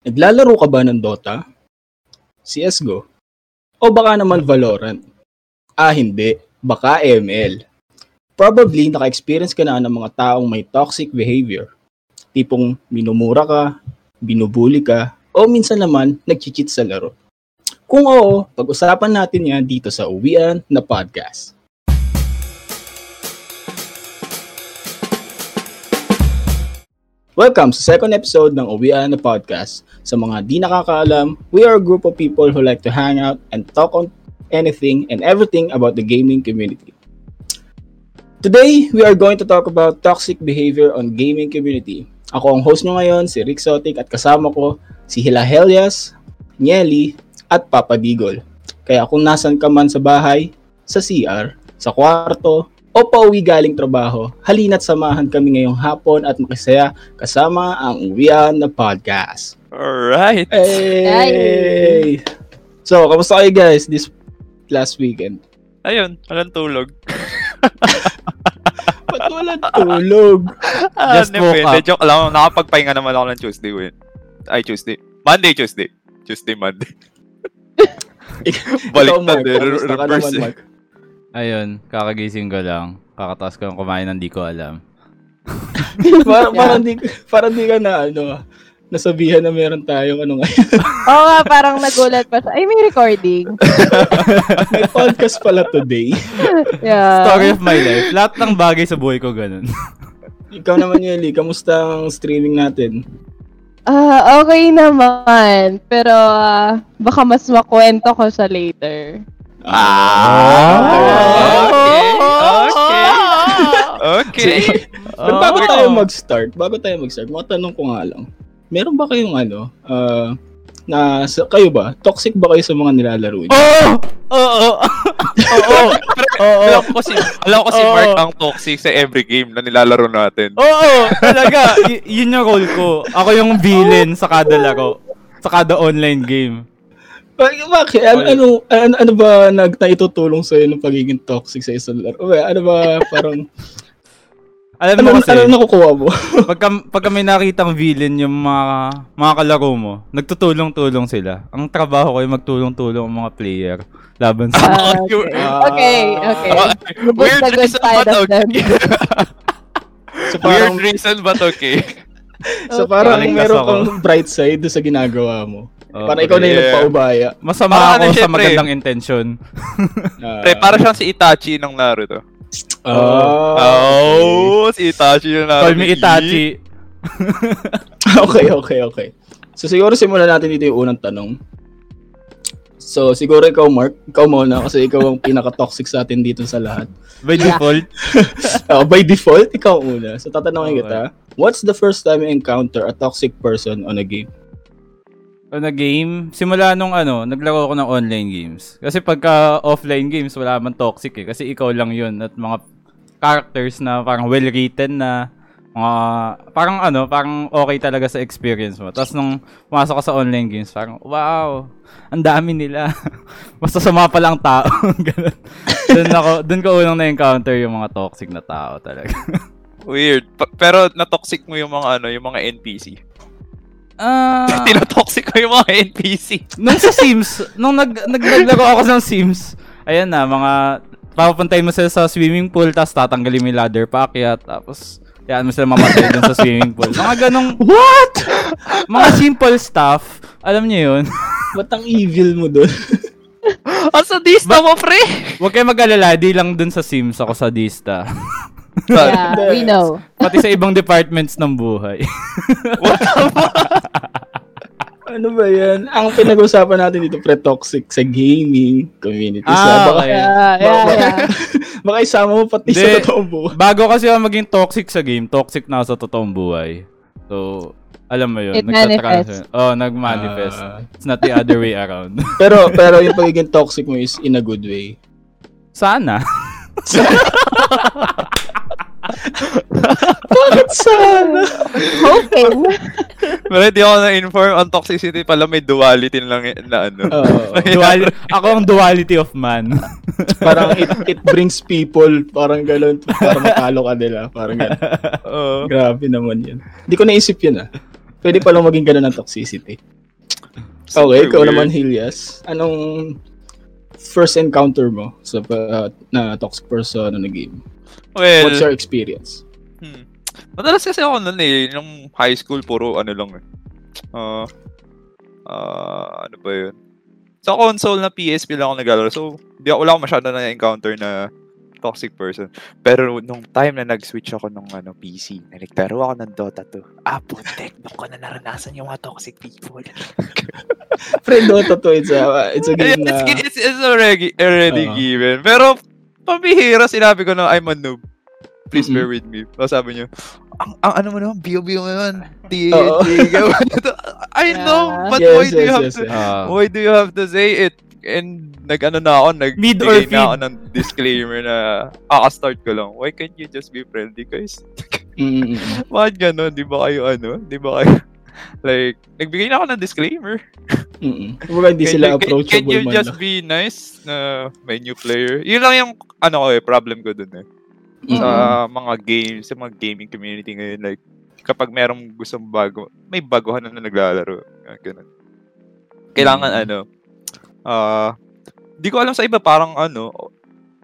Naglalaro ka ba ng Dota? CSGO? O baka naman Valorant? Ah, hindi. Baka ML. Probably naka-experience ka na ng mga taong may toxic behavior. Tipong minumura ka, binubuli ka, o minsan naman nag-cheat sa laro. Kung oo, pag-usapan natin yan dito sa Uwian na Podcast. Welcome sa second episode ng Uwian na Podcast. Sa mga di nakakaalam, we are a group of people who like to hang out and talk on anything and everything about the gaming community. Today, we are going to talk about toxic behavior on gaming community. Ako ang host nyo ngayon, si Rick Sotic at kasama ko si Hila Helias, Nyeli, at Papa Digol. Kaya kung nasan ka man sa bahay, sa CR, sa kwarto, o pauwi galing trabaho, halina't samahan kami ngayong hapon at makisaya kasama ang Uwian na Podcast. Alright. Hey! So, kamusta kayo guys this last weekend? Ayun, walang tulog. Ba't walang tulog? Ah, Just woke depende. up. Joke lang, nakapagpahinga naman ako ng Tuesday. Win. Ay, Tuesday. Monday, Tuesday. Tuesday, Monday. Balik Ikaw, na Mark, din. Reverse eh. Ayun, kakagising ko lang. Kakataas ko ng kumain ng di ko alam. Parang, parang, di, parang di ka na, ano, nasabihan na meron tayong ano ngayon. Oo nga, parang nagulat pa siya. Ay, may recording. May podcast pala today. Yeah. Story of my life. Lahat ng bagay sa buhay ko ganun. Ikaw naman, Yeli, kamusta ang streaming natin? Ah, okay naman. Pero ah, baka mas makwento ko siya later. Ah, okay. Okay. Okay. Pero Oh. bago tayo mag-start, bago tayo mag-start, matanong ko nga lang, meron ba kayong ano, ah, na sa, kayo ba, toxic ba kayo sa mga nilalaro niyo? Oo! Oo! Oo! Oo! Alam ko si, alam ko si Oo. Mark ang toxic sa every game na nilalaro natin. Oo! Talaga! Y- yun yung role ko. Ako yung villain sa kada laro. Sa kada online game. Bakit? bakit? Ano, ano, ano, ano ba nag naitutulong sa'yo ng pagiging toxic sa isang laro? Well, ano ba parang, Alam ano, mo kasi, ano nakukuha mo? pagka, pagka may nakitang villain yung mga, mga kalaro mo, nagtutulong-tulong sila. Ang trabaho ko ay magtulong-tulong ang mga player laban sa... You- okay. Ah. okay, okay. Ah, Weird reason but okay. so parang, Weird reason but okay. so parang Okay. meron kang bright side sa ginagawa mo. Oh, parang ikaw na yung yeah. nagpaubaya. Masama Parang ako ano, sa syempre. magandang intention. Ah. Pre, para siyang si Itachi ng Naruto. Ah, Oh, si Itachi ng Naruto. Call me Itachi. okay, okay, okay. So siguro simulan natin dito yung unang tanong. So siguro ikaw Mark, ikaw muna kasi ikaw ang pinaka-toxic sa atin dito sa lahat. By default. Oh, by default, ikaw una. So tatanungin Okay. kita, what's the first time you encounter a toxic person on a game? On a game, simula nung ano, naglaro ako ng online games. Kasi pagka offline games, wala man toxic eh. Kasi ikaw lang yun at mga characters na parang well-written na mga, parang ano, parang okay talaga sa experience mo. Tapos nung pumasok ka sa online games, parang, wow, ang dami nila. Basta sama pa lang tao. Ganun. doon ako, doon ko unang na-encounter yung mga toxic na tao talaga. Weird. Pa- pero na-toxic mo yung mga ano, yung mga NPC. Ah, Tinatoxic ko yung mga NPC. nung sa Sims, nung nag, nag naglaro ako ng Sims, ayan na, mga, papapuntayin mo sila sa swimming pool, tapos tatanggalin mo yung ladder paakyat, tapos, yan mo sila mamatay dun sa swimming pool. Mga ganong, What? mga simple stuff, alam niyo yun. Ba't ang evil mo doon? Ang sadista mo, pre! Huwag kayo mag-alala, di lang dun sa Sims ako sadista. Yeah, we know. Pati sa ibang departments ng buhay. ano ba yan? Ang pinag-usapan natin dito pre-toxic sa gaming community. Ah, so, baka, okay. Yeah, yeah, baka, yeah. baka isama mo pati sa Hindi. totoong buhay. Bago kasi ako maging toxic sa game, toxic na ako sa totoong buhay. So, alam mo yun. It nagtatrans- Oh, nag-manifest. Ah. It's not the other way around. pero pero yung pagiging toxic mo is in a good way. Sana. Bakit sana? Hoping. Pero hindi ako na-inform, ang toxicity pala may duality lang na ano. Oo. Duali- ako ang duality of man. parang it, it brings people, parang gano'n, para matalo ka nila. Parang gano'n. Oo. Grabe naman yan. Hindi ko naisip yun ah. Pwede palang maging ganun ang toxicity. Okay, Super ikaw weird. naman, Hilias. Anong first encounter mo sa uh, na toxic person na game? Well, What's your experience? Hmm. Madalas kasi ako nun eh, nung high school, puro ano lang eh. Ah, ah, ano ba yun? Sa console na PSP lang ako naglalaro. So, di ako, wala ako masyado na encounter na toxic person. Pero nung time na nag-switch ako nung ano, PC, naglaro ako ng Dota 2. Ah, putek, doon ko na naranasan yung mga toxic people. Friend Dota to, it's a, it's a game it's, na... it's, it's already, already Oo. given. Pero, pambihira, sinabi ko na, I'm a noob. Please bear with me. Tapos sabi niyo, ang, ang ano mo naman, bio-bio mo naman. Oo. TNT. gawa na to." I know, but Yes, why do you have yes, to, yes. Ah. why do you have to say it? And nag-ano na ako, nag Mid or na ako ng disclaimer na, kaka-start ko lang. Why can't you just be friendly, guys? Mm. Bakit gano'n? Di ba kayo ano? Di ba kayo, like, nagbigay na ako ng disclaimer. mm, mm. Kumbaga hindi sila can- approachable Can you man just lang. be nice na may new player? Yun lang yung ano ko eh, problem ko dun eh. Mm, Sa mga games, sa mga gaming community ngayon, like, kapag merong gustong bago, may baguhan na, na naglalaro. Ah, Ganun. Kailangan Mm. ano, ah, di ko alam sa iba, parang ano,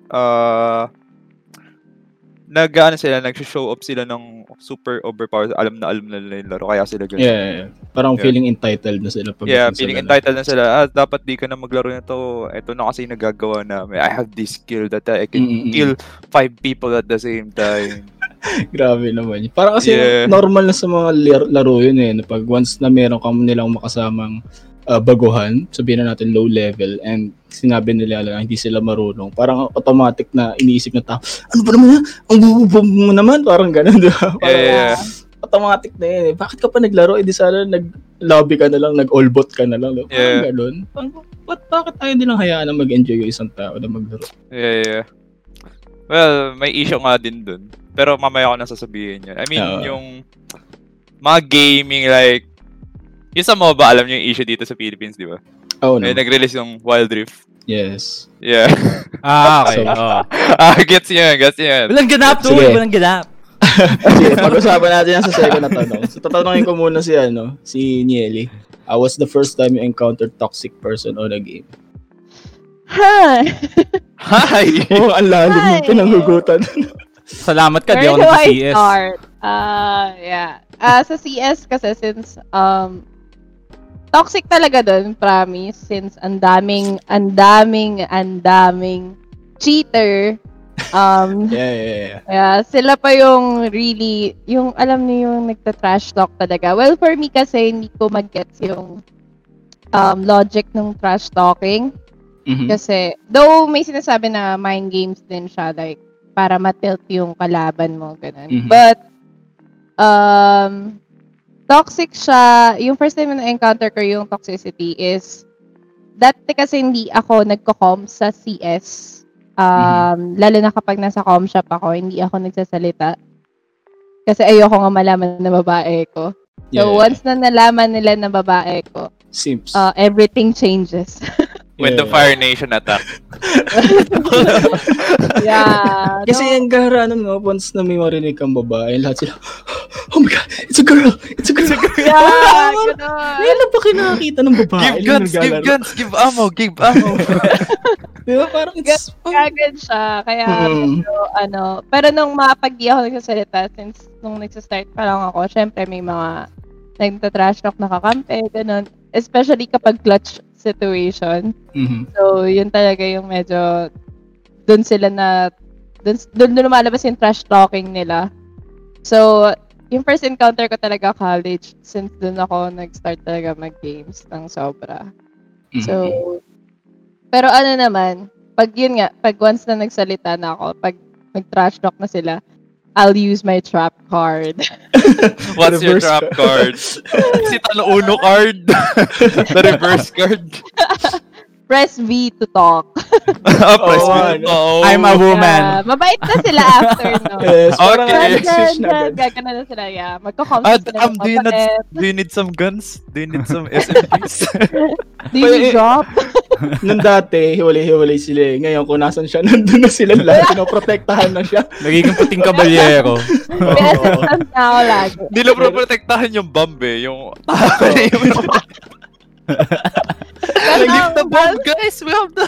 ah, nag ano sila, nag-show up sila ng super overpowered, alam na alam na nila yung laro, kaya sila ganun. Yeah, yeah. Parang Yeah. feeling entitled na sila. pag Yeah, sila feeling na- entitled na sila. Ah, dapat di ka na maglaro nito. Ito na kasi nagagawa namin. I have this skill that I can Mm-mm. kill five people at the same time. Grabe naman. Parang kasi Yeah. normal na sa mga lar- laro yun eh. na Pag once na meron ka nilang makasamang uh, baguhan, sabihin na natin low level, and sinabi nila na hindi sila marunong, parang automatic na iniisip na tao, ano ba naman yan? Ang bububo mo naman? Parang ganun, di ba? Parang Yeah. automatic na yun eh. Bakit ka pa naglaro? Eh di sana nag-lobby ka na lang, nag-all-bot ka na lang. di ba? Parang Yeah. ganun. Parang, ba't, bakit ayaw nilang hayaan na mag-enjoy yung isang tao na maglaro? Yeah, yeah. Well, may issue nga din dun. Pero mamaya ko na sasabihin yun. I mean, Oo. yung mga gaming like, yung sa MOBA, alam niyo yung issue dito sa Philippines, di ba? Oh, no. May nag-release yung Wild Rift. Yes. Yeah. Ah, okay. So- oo. ah, gets yun, gets yun. Walang ganap to, Sige. walang ganap. Sige, pag-usapan natin yan sa second na tanong. So, tatanungin ko muna si, ano, si Nieli. Uh, what's the first time you encountered toxic person on a game? Ha! Hi! Oh, ang lalim Hi. ng pinanghugutan. Salamat ka, di Where ako do I nag-CS. start? Ah, yeah. Ah, sa CS kasi since um toxic talaga doon, promise, since ang daming ang daming ang daming cheater. Um, yeah, yeah, yeah. yeah, sila pa yung really, yung alam niyo yung nagta-trash talk talaga. Well, for me kasi hindi ko mag-gets yung um, logic ng trash talking. Mhm. Kasi, though may sinasabi na mind games din siya, like, para matilt yung kalaban mo, ganun. Mhm. But, um, toxic siya, yung first time na encounter ko yung toxicity is, dati kasi hindi ako nagko-com sa CS. Um, Lalo na kapag nasa com shop ako, hindi ako nagsasalita. Kasi ayoko nga malaman na babae ko. So, Yeah, once na nalaman nila na babae ko, Simps. uh, everything changes. When the. Fire Nation attack. yeah. Kasi yung gara, ano mo, once na may marinig kang babae, lahat sila, oh my god, it's a girl! It's a girl! Yeah, ganun. Ngayon lang ba kinakakita ng babae? Give guns, give guns, give ammo, give ammo. Di ba? Parang it's... Kagad siya. Kaya, Mm. medyo, ano, pero nung mapag di ako nagsasalita, since nung nagsastart pa lang ako, syempre may mga nagta-trash talk na kakampi, ganun. Especially kapag clutch situation. Mhm. So, yun talaga yung medyo, dun sila na, dun, dun lumalabas yung trash talking nila. So, yung first encounter ko talaga college, since dun ako nag-start talaga mag-games ng sobra. Mhm. So, pero ano naman, pag yun nga, pag once na nagsalita na ako, pag nag-trash talk na sila, I'll use my trap card. What's your trap card? Si Talo Uno card. The reverse card. Press V to talk. Ah, Press Oo, me ano. to. I'm a woman. Yeah, mabait na sila after, no? Yes, parang Okay. nag-switch na. Gagana na sila, yeah. Magko-comms Ah, sila um, do you, mabait. do you need some guns? Do you need some SMGs? Do you need drop? nung dati, hiwalay-hiwalay sila eh. Ngayon, kung nasan siya, nandun na sila lahat. Pinoprotektahan na siya. Nagiging puting kabalyero. May assistant na ako lagi. Hindi lang protektahan yung bomb eh. Yung... Pero Leave the bomb, guys! We have the...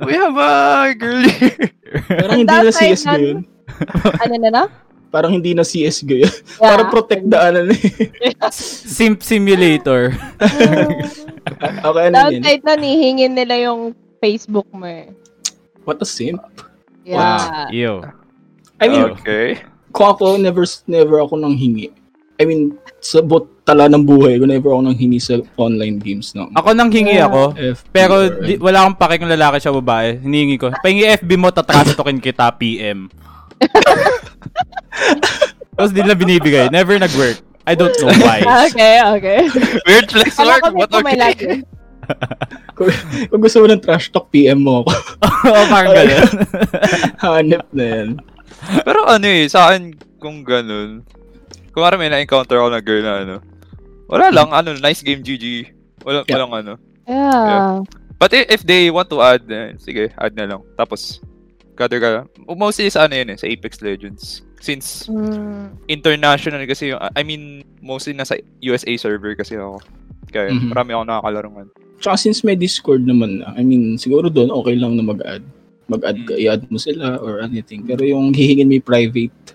We have a girl here. Parang hindi na CSGO yun. ano na na? Parang hindi na CSGO yun. Yeah. Parang protect daanan eh. Simp simulator. Okay, ano yun? Downside nun, ihingin nila yung Facebook mo eh. What a simp. Yeah. Yo. I mean, Okay. kung ako, never, never ako nang hingi. I mean, sa bot tala ng buhay ko, never ako nang hingi sa online games. No? Ako nang hingi Yeah. ako. FB Pero or- di, wala akong pake kung lalaki siya o babae. Hinihingi ko. Pahingi FB mo, tatrastokin kita PM. Tapos di nila binibigay. Never nag-work. I don't know why. Okay, okay. Weird flex, dito may okay? kung, kung gusto mo ng trash talk, PM mo ako. Oo, parang ganun. Hanip na yan. Pero ano eh, sa akin, kung ganun, kung parang may na-encounter ako na girl na ano, wala lang, ano, nice game, GG. Wala, Yeah. walang ano. Yeah. But i- if they want to add, eh, sige, add na lang. Tapos, gather ka. Mostly sa ano yun eh, sa Apex Legends. Since Mm. international kasi yung, I mean, mostly nasa USA server kasi ako. Kaya Mhm. marami ako nakakalaro ngayon. Tsaka since may Discord naman na, I mean, siguro doon okay lang na mag-add. Mag-add ka, Mm. i-add mo sila or anything. Pero yung hihingin may private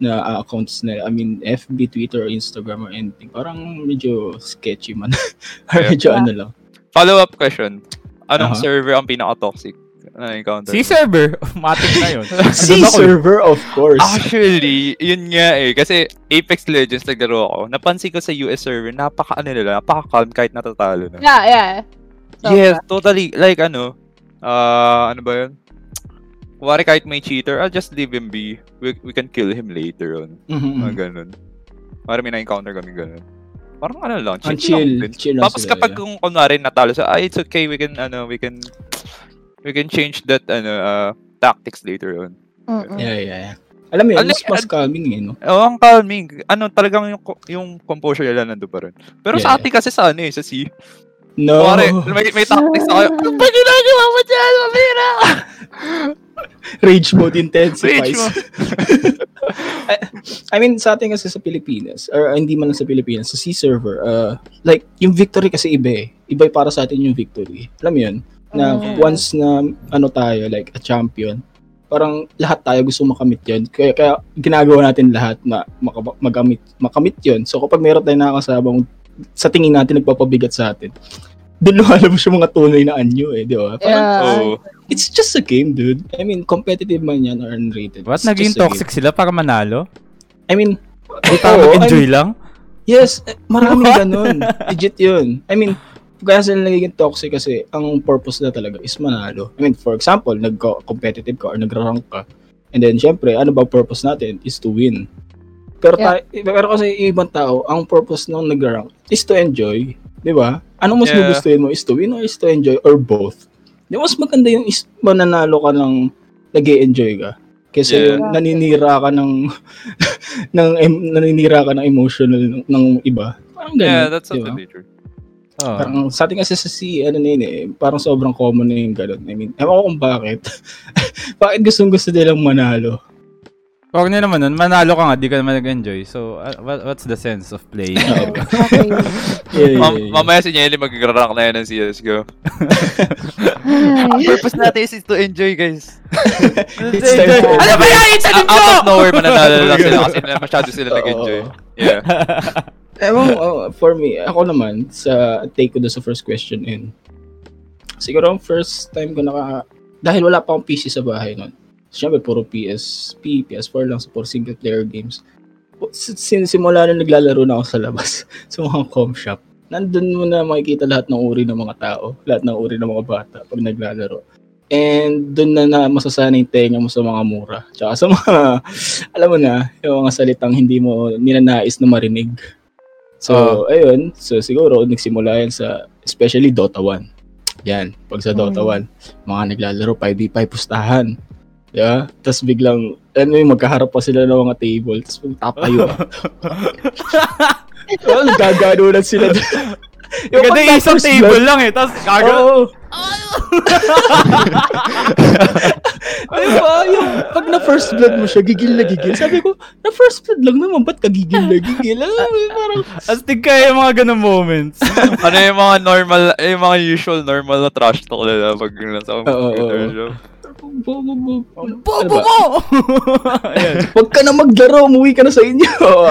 na uh, accounts na, I mean, FB, Twitter, or Instagram or anything, parang medyo sketchy man. or medyo Yeah. ano lang. Follow-up question. Anong Aha. server ang pinaka-toxic na encounter? Si server. Matik na yun. Si eh. server, of course. Actually, yun nga eh. Kasi Apex Legends naglaro ako. Napansin ko sa US server, napaka ano nila, napaka-calm kahit natatalo na. Yeah, yeah. So, yes, totally. Like ano, ah ano ba yun? Kuwari kahit may cheater, I'll just leave him be. We, we can kill him later on. Mhm. Mga ganun. Parang may na-encounter kami ganun. Parang ano lang, Ang chill, chill, lang chill lang Tapos sila, kapag yeah. kung kunwari natalo sa, ah, it's okay, we can, ano, we can, we can change that, ano, uh, tactics later on. mm-mm. Yeah, yeah, yeah. Alam mo yun, Ano- mas, mas calming eh, no? Oh, ang calming. Ano, talagang yung, yung composure nila nandun pa rin. Pero sa Yeah. atin kasi sa ano eh, sa C. No. Kuwari, may, may tactics ako. Ano ba ginagawa mo dyan? Mamira! Rage mode intensifies. Rage mode. I, I mean, sa atin kasi sa Pilipinas, or uh, hindi man lang sa Pilipinas, sa C server, uh, like, yung victory kasi iba eh. Iba yung para sa atin yung victory. Alam mo yun? Na Mm. once na, ano tayo, like, a champion, parang lahat tayo gusto makamit yun. Kaya, kaya ginagawa natin lahat na maka- magamit, makamit yun. So, kapag meron tayong nakakasabang sa tingin natin nagpapabigat sa atin, doon lumalabas yung mga tunay na anyo eh, di ba? Parang, Yeah. Oh. it's just a game, dude. I mean, competitive man yan or unrated. What? It's Naging a game. toxic sila para manalo? I mean, Di para oo, mag-enjoy I mean, lang? Yes, eh, maraming ganun. Legit yun. I mean, kaya sila nagiging toxic kasi ang purpose na talaga is manalo. I mean, for example, nag-competitive ka or nagra-rank ka. And then, syempre, ano ba purpose natin? Is to win. Pero, Yeah. tayo, pero kasi ibang tao, ang purpose ng nagra-rank is to enjoy. Di ba? Anong mas Yeah. gugustuhin mo? Is to win or is to enjoy? Or both? Di mas maganda yung is, mananalo ka ng nag enjoy ka. Kasi Yeah. yung naninira ka ng, ng em- naninira ka ng emotional ng, ng iba. Parang ganun. Yeah, that's di ba? totally true. Oh. Parang sa atin kasi sa C, ano na yun eh, parang sobrang common na yung ganun. I mean, ewan ko kung bakit. bakit gustong gusto nilang manalo? Huwag niya naman nun, manalo ka nga, di ka naman nag-enjoy. So, uh, what, what's the sense of playing? Okay. Yeah, yeah, yeah. mamaya si Nelly mag-rank na yan ng CSGO. Ang purpose natin is to enjoy, guys. It's time for Ano ba yan? It's Out out of nowhere, mananalo lang sila kasi na- masyado sila nag-enjoy. Yeah. Ewan, oh, for me, ako naman, sa take ko doon sa first question in, siguro ang first time ko naka, dahil wala pa akong PC sa bahay nun, syempre puro PSP, PS4 lang, so puro single player games. Sin simula na naglalaro na ako sa labas, sa mga com shop, nandun mo na makikita lahat ng uri ng mga tao, lahat ng uri ng mga bata pag naglalaro. And doon na, na masasanay yung tenga mo sa mga mura. Tsaka sa mga, alam mo na, yung mga salitang hindi mo ninanais na marinig. So, ayun. So, siguro, nagsimula yan sa, especially Dota 1. Yan. Pag sa Dota 1, mga naglalaro 5v5 pustahan. Yeah? Tapos biglang, ano yung magkaharap pa sila ng mga table. Tapos magtatayo. well, nagkagano na sila. Yung pag Ganda isang first table blood- lang eh, tapos Oo. kaga. Ano ba? Yung pag na first blood mo siya, gigil na gigil. Sabi ko, na first blood lang naman, ba't ka gigil na gigil? Alam mo, parang, Astig kaya yung mga ganun moments. ano yung mga normal, eh, yung mga usual normal na trash talk nila pag nasa computer show. Bo, Bobo mo! Ayan. Huwag ka na maglaro, umuwi ka na sa inyo. Oo,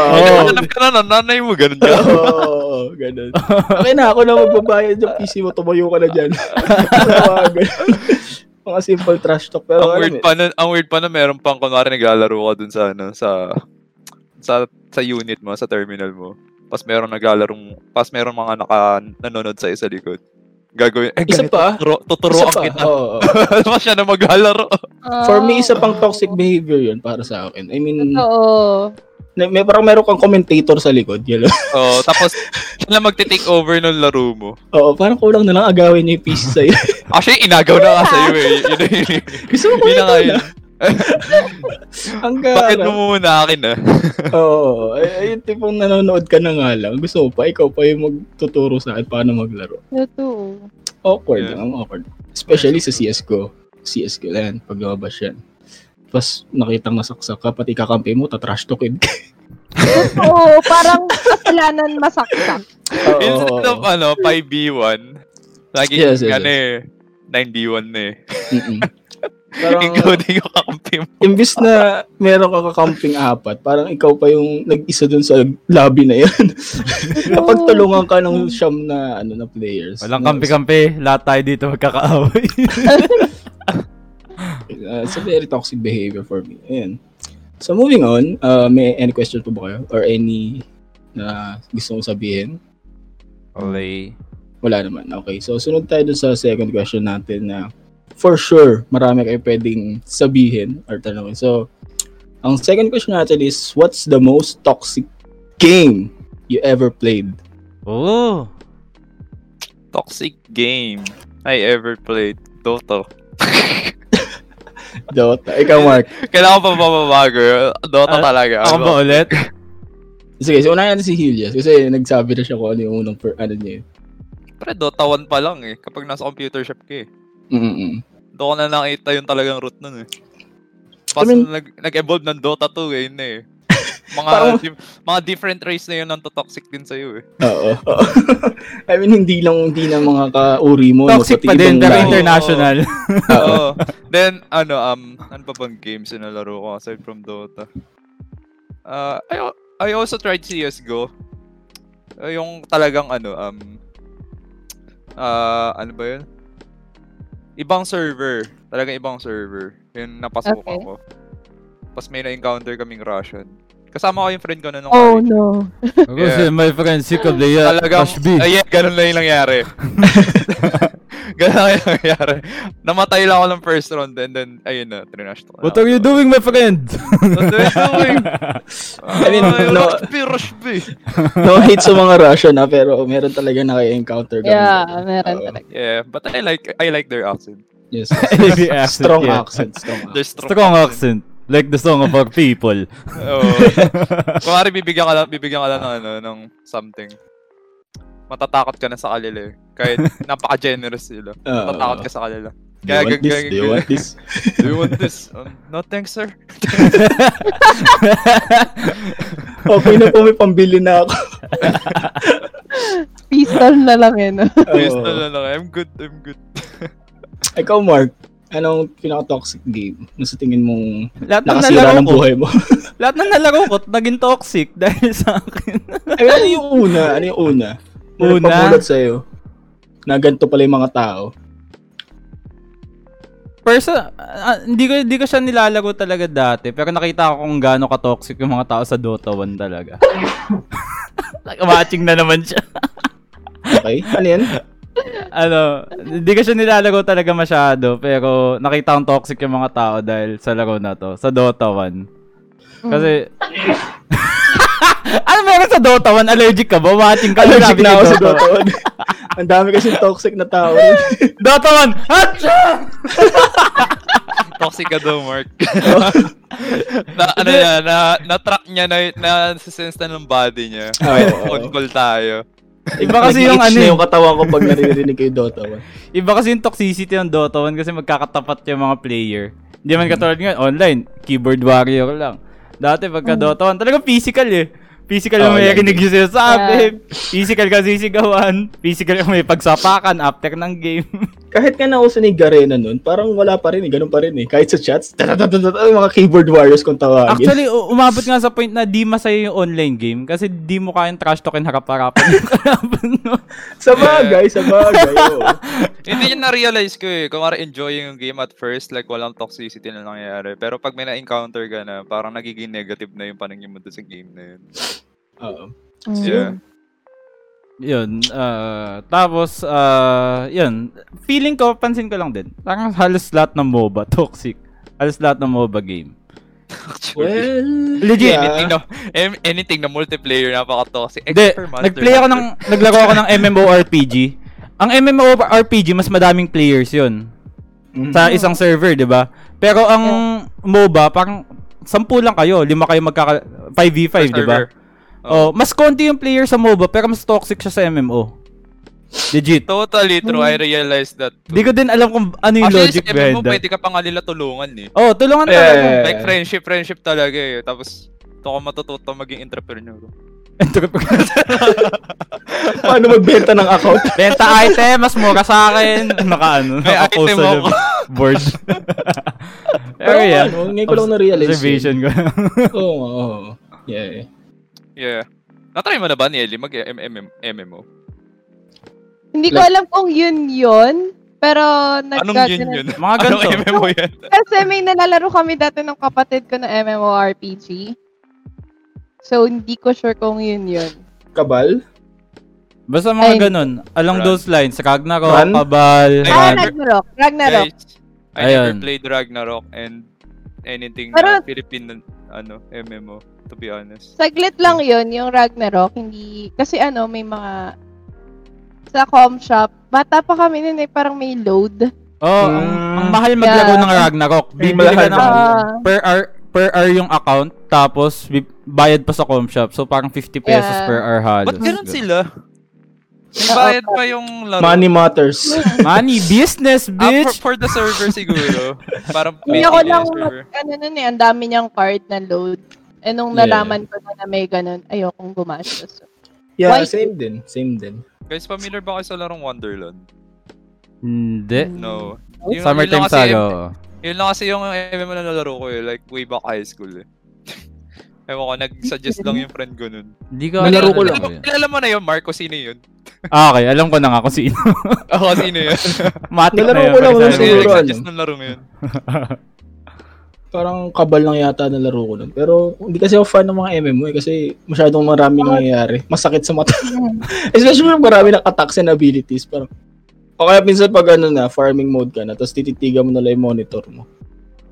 Hanap ka na, ng nanay mo, ganun ka. Oo, ganun. Okay na, ako na magbabayad yung PC mo, tumayo ka na dyan. Mga ganun. Mga simple trash talk. Pero ang weird pa na, ang weird pa na meron pang kunwari naglalaro ka dun sa ano, sa sa sa unit mo, sa terminal mo. Pas meron naglalarong, pas meron mga naka nanonood sa isa likod. Gagawin, eh, Isa ganito, pa? tuturo, isa tuturuan pa, kita. oo, oo. Ano siya na maglalaro? For me, isa pang toxic behavior yun para sa akin. I mean, Oo. na- may, parang meron kang commentator sa likod. Yun. Oh, tapos siya na magte-take over ng laro mo. Oo, parang kulang na lang agawin niya yung PC sa'yo. Actually, inagaw na nga sa'yo eh. Yun, yun, yun, Gusto mo kulitan yun. na. Ang Bakit gara. mo muna akin ah? Oo, ay, ay, tipong nanonood ka na nga lang. Gusto mo pa, ikaw pa yung magtuturo sa akin paano maglaro. Totoo. Awkward Yeah. lang, ang awkward. Especially sa CSGO. CSGO yan, pag lumabas yan. Tapos nakitang nasaksak ka, pati kakampi mo, tatrash talkin ka. Oo, parang kasalanan masaksak. Oo. Instead of ano, 5v1, lagi Yes, yes, ano eh, 9v1 na eh. Parang, Including yung kakampi mo. imbis na meron ka kakamping apat, parang ikaw pa yung nag-isa dun sa lobby na yan. Napagtulungan ka ng siyam na ano na players. Walang Na- kampi-kampi. Lahat tayo dito magkakaaway. Uh, it's a very toxic behavior for me. Ayan. So moving on, uh, may any question po ba kayo? Or any na gusto mong sabihin? okay. Wala naman. Okay. So sunod tayo dun sa second question natin na for sure marami kayo pwedeng sabihin or tanongin. So ang second question natin is what's the most toxic game you ever played? Oo. Toxic game I ever played. Dota. Dota. Ikaw, Mark. Kailangan pa mababago. Dota Ah, talaga. Ako ba ulit? Sige, so unahin natin si Helios kasi nagsabi na siya kung ano yung unang per, ano niya. Pre, Dota 1 pa lang eh. Kapag nasa computer shop ka eh. Mm-mm. Doon ko na nakita yung talagang root nun eh. Tapos I mean- nag, nag-evolve ng Dota 2 eh, yun na eh. Mga, Parang- di- mga different race na yun ang toxic din sa'yo eh. Oo. oo. I mean, hindi lang hindi na mga kauri mo. Toxic no, pa din, pero international. Oo. Then, ano, um, ano pa bang games na nalaro ko aside from Dota? Uh, I, I also tried CSGO. Uh, yung talagang ano, um, uh, ano ba yun? Ibang server. Talagang ibang server. Yun, napasukan Okay. ko. Tapos may na-encounter kaming Russian. Kasama ko yung friend ko na nung Oh college. no. Kasi my friend, sick of the year. Talagang, ay, yeah, ganun lang yung nangyari. ganun lang yung nangyari. Namatay lang ako ng first round and then, ayun na, trinash to. What are you doing, my friend? What are you doing? I mean, Ay, no- Rush B, no hate sa mga Russian na pero meron talaga naka-encounter kami. Yeah, meron Oo. talaga. Yeah, but I like I like their accent. Yes. Accent, strong yeah. accent, strong accent. Their Strong accent. Like the song of our people. Oo. Kung maaari, bibigyan ka lang, bibigyan ka lang ng, ano, ng something. Matatakot ka na sa kanila eh. Kahit napaka-generous sila. Oo. Matatakot ka sa kanila. Do you want this? Do you want this? Do you want this? Um, no thanks, sir. Okay na po, may pambili na ako. Pistol na lang eh, no? No, no, no. I'm good, I'm good. Ikaw, Mark, anong pinaka-toxic game na sa tingin mong Lahat na nakasira nalaro ng ko, buhay mo? lahat na nalaro ko, naging toxic dahil sa akin. Mean, ano yung una? Ano yung una? Na Una? nagpamulat sa'yo na ganito pala yung mga tao. Perso, ah, hindi ko hindi ko siya nilalaro talaga dati, pero nakita ko kung gaano ka-toxic yung mga tao sa Dota 1 talaga. like, watching na naman siya. Okay? Ano yan? ano, hindi ko siya nilalaro talaga masyado, pero nakita kong toxic yung mga tao dahil sa laro na to, sa Dota 1. Kasi, ano meron sa Dota 1? Allergic ka ba? Watching ka? Allergic na ako sa Dota 1. Ang dami kasi toxic na tao. Dota 1! Hacha! Toxic ka daw, Mark. na, ano yan, na, na-track niya, na, na sense na ng body niya. Oo. On call tayo. Iba kasi yung ano eh. yung katawan ko pag naririnig ko yung Dota 1. Iba kasi yung toxicity ng Dota 1 kasi magkakatapat yung mga player. Hindi man katulad ngayon, online, keyboard warrior lang. Dati pagka Dota 1, talaga physical eh. Physical yung Oo, may rinig yung sinasabi. Physical ka sisigawan. Physical yung may pagsapakan after ng game. Kahit nga nauso ni Garena nun, parang wala pa rin eh, ganun pa rin eh. Kahit sa chats, mga keyboard warriors kung tawagin. Actually, umabot nga sa point na di masaya yung online game kasi di mo kayang trash talkin harap-harapan yung kalaban mo. sa bagay, sa bagay. oo. Hindi yun na-realize ko eh. Kung enjoying yung game at first, like walang toxicity na nangyayari. Pero pag may na-encounter ka na, parang nagiging negative na yung paningin mo sa game na yun. Oo. Yeah. Yun. ah, tapos, ah, yun. Feeling ko, pansin ko lang din. Parang halos lahat ng MOBA, toxic. Halos lahat ng MOBA game. Well, Legit. yeah. Anything na, anything na multiplayer, napaka-toxic. Monster nag-play ako ng, naglaro ako ng MMORPG. Ang MMORPG, mas madaming players yun. Mhm. Sa isang server, di ba? Pero ang MOBA, parang sampu lang kayo. Lima kayo magkaka... 5v5, Per di ba? Oh. Oh, mas konti yung player sa MOBA, pero mas toxic siya sa MMO. Legit. Totally true. I realized that. too. Di ko din alam kung ano yung Actually, logic sa MMO, behind that. pwede ka pa nga nila tulungan eh. Oh, tulungan Yeah. talaga. Like friendship, friendship talaga eh. Tapos, ito ko matututo maging entrepreneur. Paano magbenta ng account? Benta item, mas mura sa akin. Naka ano, May naka-post item sa ako. board. Pero yan, ano, ngayon ko lang na-realize. observation ko. Oo, oo. oo. Yeah. Yeah. Natry mo na ba ni Ellie mag-MMO? Hindi ko alam kung yun yun. Pero Anong nagka- yun yun? Mga Anong ganito. MMO yan? Kasi may nalalaro kami dati ng kapatid ko na MMORPG. So, hindi ko sure kung yun yun. Kabal? Basta mga Ay. ganun. Along Run. those lines, Ragnarok, Run? Kabal, Ah. Ragnarok. Ragnarok. Guys, I Ayun. never played Ragnarok and anything Pero- na Philippine ano, MMO, to be honest. Saglit lang yun, yung Ragnarok. Hindi, kasi ano, may mga, sa com shop, bata pa kami nun eh, parang may load. Oh, ang, Mm. ang mahal maglaro Yeah. ng Ragnarok. Bibili ka ng? Ah. per hour per hour yung account tapos bayad pa sa com shop. So parang 50 pesos Yeah. per hour halos. Ba't ganun sila? Oo. bayad pa yung laro. Money matters. Money business, Ah, bitch. for, for the server siguro. Parang Hindi may ako lang, ano nun eh, ang dami niyang card na load. Eh, nung Yeah. nalaman ko na, na may ganun, ayokong gumastos. Yeah, Why? same din. Same din. Guys, familiar ba kayo sa larong Wonderland? Hindi. No. Yung- Summertime yun Saga. Yun lang kasi yung MMO na nalaro ko eh, like way back high school eh. Ewan ko, nag-suggest lang yung friend ko nun. Hindi ko Nalaro ko alam lang. yun. Kilala mo na yun, Marco, sino yun? Ah, okay, alam ko na nga kung sino. Ako, sino yun? Matik Nalaro na yun. ko lang pero yun sabi- siguro, nag-suggest ng laro yun. Parang kabal lang yata na laro ko nun. Pero hindi kasi ako fan ng mga MMO eh, kasi masyadong maraming nangyayari. Masakit sa mata. Especially kung marami ng attacks and abilities. Parang, o kaya minsan pag ano na, farming mode ka na, tapos tititigan mo na lang yung monitor mo.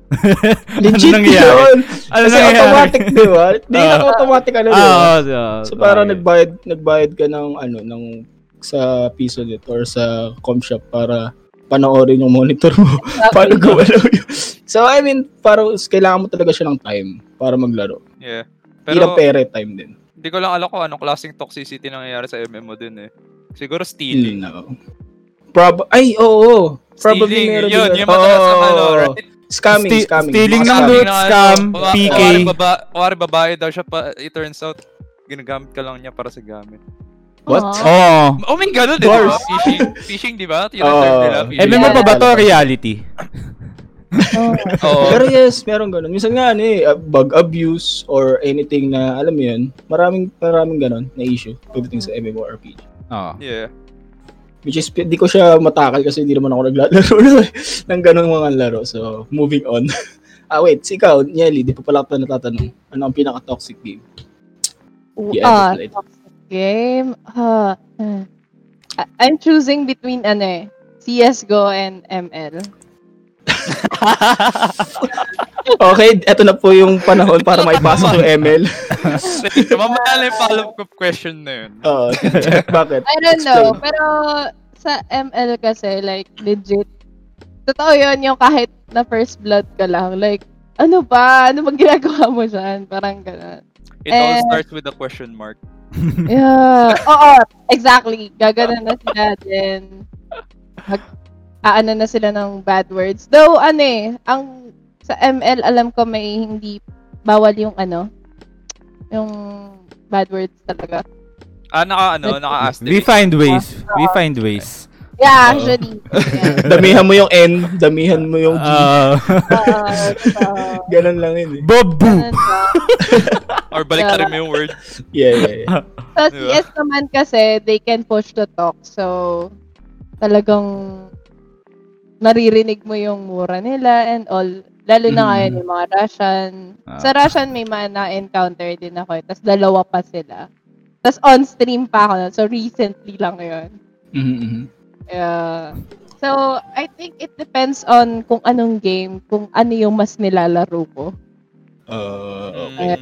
Legit Ano nangyayari? yun! Ano Kasi nangyayari? automatic, di ba? Hindi Ah. na automatic ano, di Ah, ba? oo, oo, So parang okay. nagbayad nagbayad ka ng ano ng sa piso dito or sa com shop para panoorin yung monitor mo paano gumalaw yun. So I mean, parang kailangan mo talaga siya ng time para maglaro. Yeah. Pero Pero, pere time din. hindi ko lang alam kung anong klaseng toxicity nangyayari sa MMO din eh. Siguro stealing. No. Prob ay oo. oo. Probably stealing, meron yun, din. yung madalas Oo, ang ano, right? Scamming, Sti- scamming. stealing ng loot. scam, ano, PK. Kuwari, baba, kuwari babae daw siya pa, it turns out, ginagamit ka lang niya para sa gamit. What? Oo. Oh, may ganun din, Dwarf. diba? Fishing, fishing, di ba? Yun Oo. ang term nila, fishing. MMO pa ba to? Reality. Oh. Oo. Pero yes, meron ganun. Minsan nga ano eh, uh, bug abuse or anything na alam mo yun, maraming maraming ganun na issue pagdating sa MMORPG. Oo. Yeah. Which is, di ko siya matakal kasi hindi naman ako naglalaro na, ng ganung mga laro. So, moving on. ah, wait. Si ikaw, Nelly, di pa pala kita natatanong. Ano ang pinaka-toxic game? Ah, ever played? toxic game. Ah, uh, I'm choosing between ano eh, CSGO and ML. Okay, eto na po yung panahon para maipasok yung ML. Mamaya na yung follow-up question na yun. Oo. bakit? I don't know, Explain. pero sa ML kasi like legit. Totoo 'yun yung kahit na first blood ka lang, like ano ba? Ano bang ginagawa mo dyan? Parang gano'n. It all Eh. starts with a question mark. Yeah. Oo, exactly. Gaganon na sila din. Mag, aano na sila ng bad words. Though, ano eh, ang sa ML, alam ko may hindi bawal yung ano, yung bad words talaga. Ah, naka, ano, naka We find ways. We find ways. Yeah, actually. Yeah. Damihan mo yung N, damihan mo yung G. Uh, Uh, so, Ganun lang yun eh. Ganun siya. Or balik mo yung word. Yeah, yeah, yeah. Sa Diba? CS naman kasi, they can push to talk. So, talagang naririnig mo yung mura nila and all. Lalo na Mm. ngayon yung mga Russian. Ah. Sa Russian, may mga na-encounter din ako. Tapos dalawa pa sila. Tapos on-stream pa ako. nun. So, recently lang yun. Mhm, Yeah. So, I think it depends on kung anong game, kung ano yung mas nilalaro ko. Uh, Mm.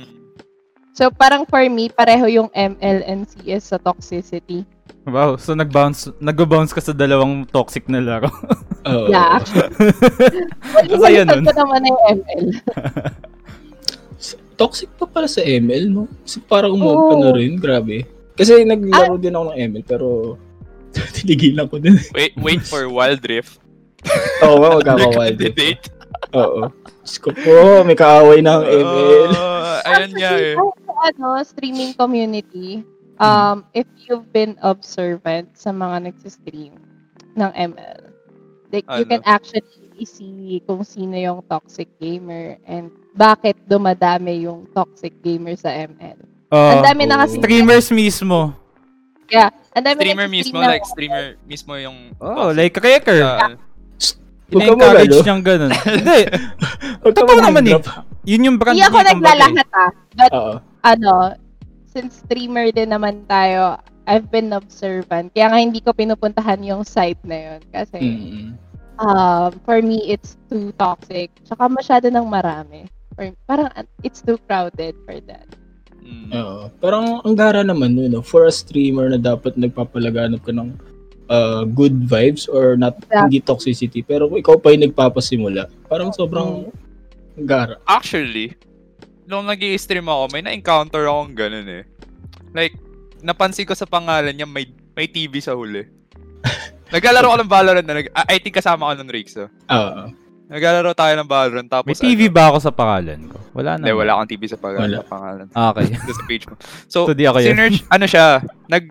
So, parang for me, pareho yung ML and CS sa toxicity. Wow, so nag-bounce, nag-bounce ka sa dalawang toxic na laro. uh, Yeah, actually. Well, Masaya nun. ko naman na yung ML. Toxic pa pala sa ML, no? Kasi parang umog ka na rin, grabe. Kasi naglaro din ako ng ML, pero tinigilan ko din. Wait, wait for Wild Rift. Oo, oh, magkakawal. Candidate. Oo. Diyos ko po, may kaaway ng ML. Uh, ayun nga eh. Sa ano, streaming community, um, if you've been observant sa mga nagsistream ng ML, like, you Ano? can actually see kung sino yung toxic gamer and bakit dumadami yung toxic gamer sa ML. Oh, Ang dami na kasi streamers mismo. Ang dami Streamer mismo, ng- like streamer mismo yung... Oh, like Cracker. Ah, Huwag ka Ina-encourage niyang ganun. Hindi, Totoo naman eh. yun yung brand Hindi ako naglalahat ah. But Oo. ano, since streamer din naman tayo, I've been observant. Kaya nga hindi ko pinupuntahan yung site na yun. Kasi, Mm-mm. um, for me, it's too toxic. Tsaka masyado ng marami. For, parang it's too crowded for that. mm. Oo. Parang ang gara naman nun, no? for a streamer na dapat nagpapalaganap ka ng uh, good vibes or not Yeah. hindi toxicity. Pero kung ikaw pa yung nagpapasimula, parang sobrang gara. Actually, nung nag stream ako, may na-encounter akong ganun eh. Like, napansin ko sa pangalan niya, may, may TV sa huli. Naglalaro ko ng Valorant na, nag, I I think kasama ko ng Rixo. Oo. Naglalaro tayo ng Valorant, tapos May TV ano, ba ako sa pangalan ko? Wala na. Hindi, wala akong TV sa pag- Wala. sa pangalan. Ah, Okay. Sa page mo. So, So, di ako yun. sinerge, ano siya, nag,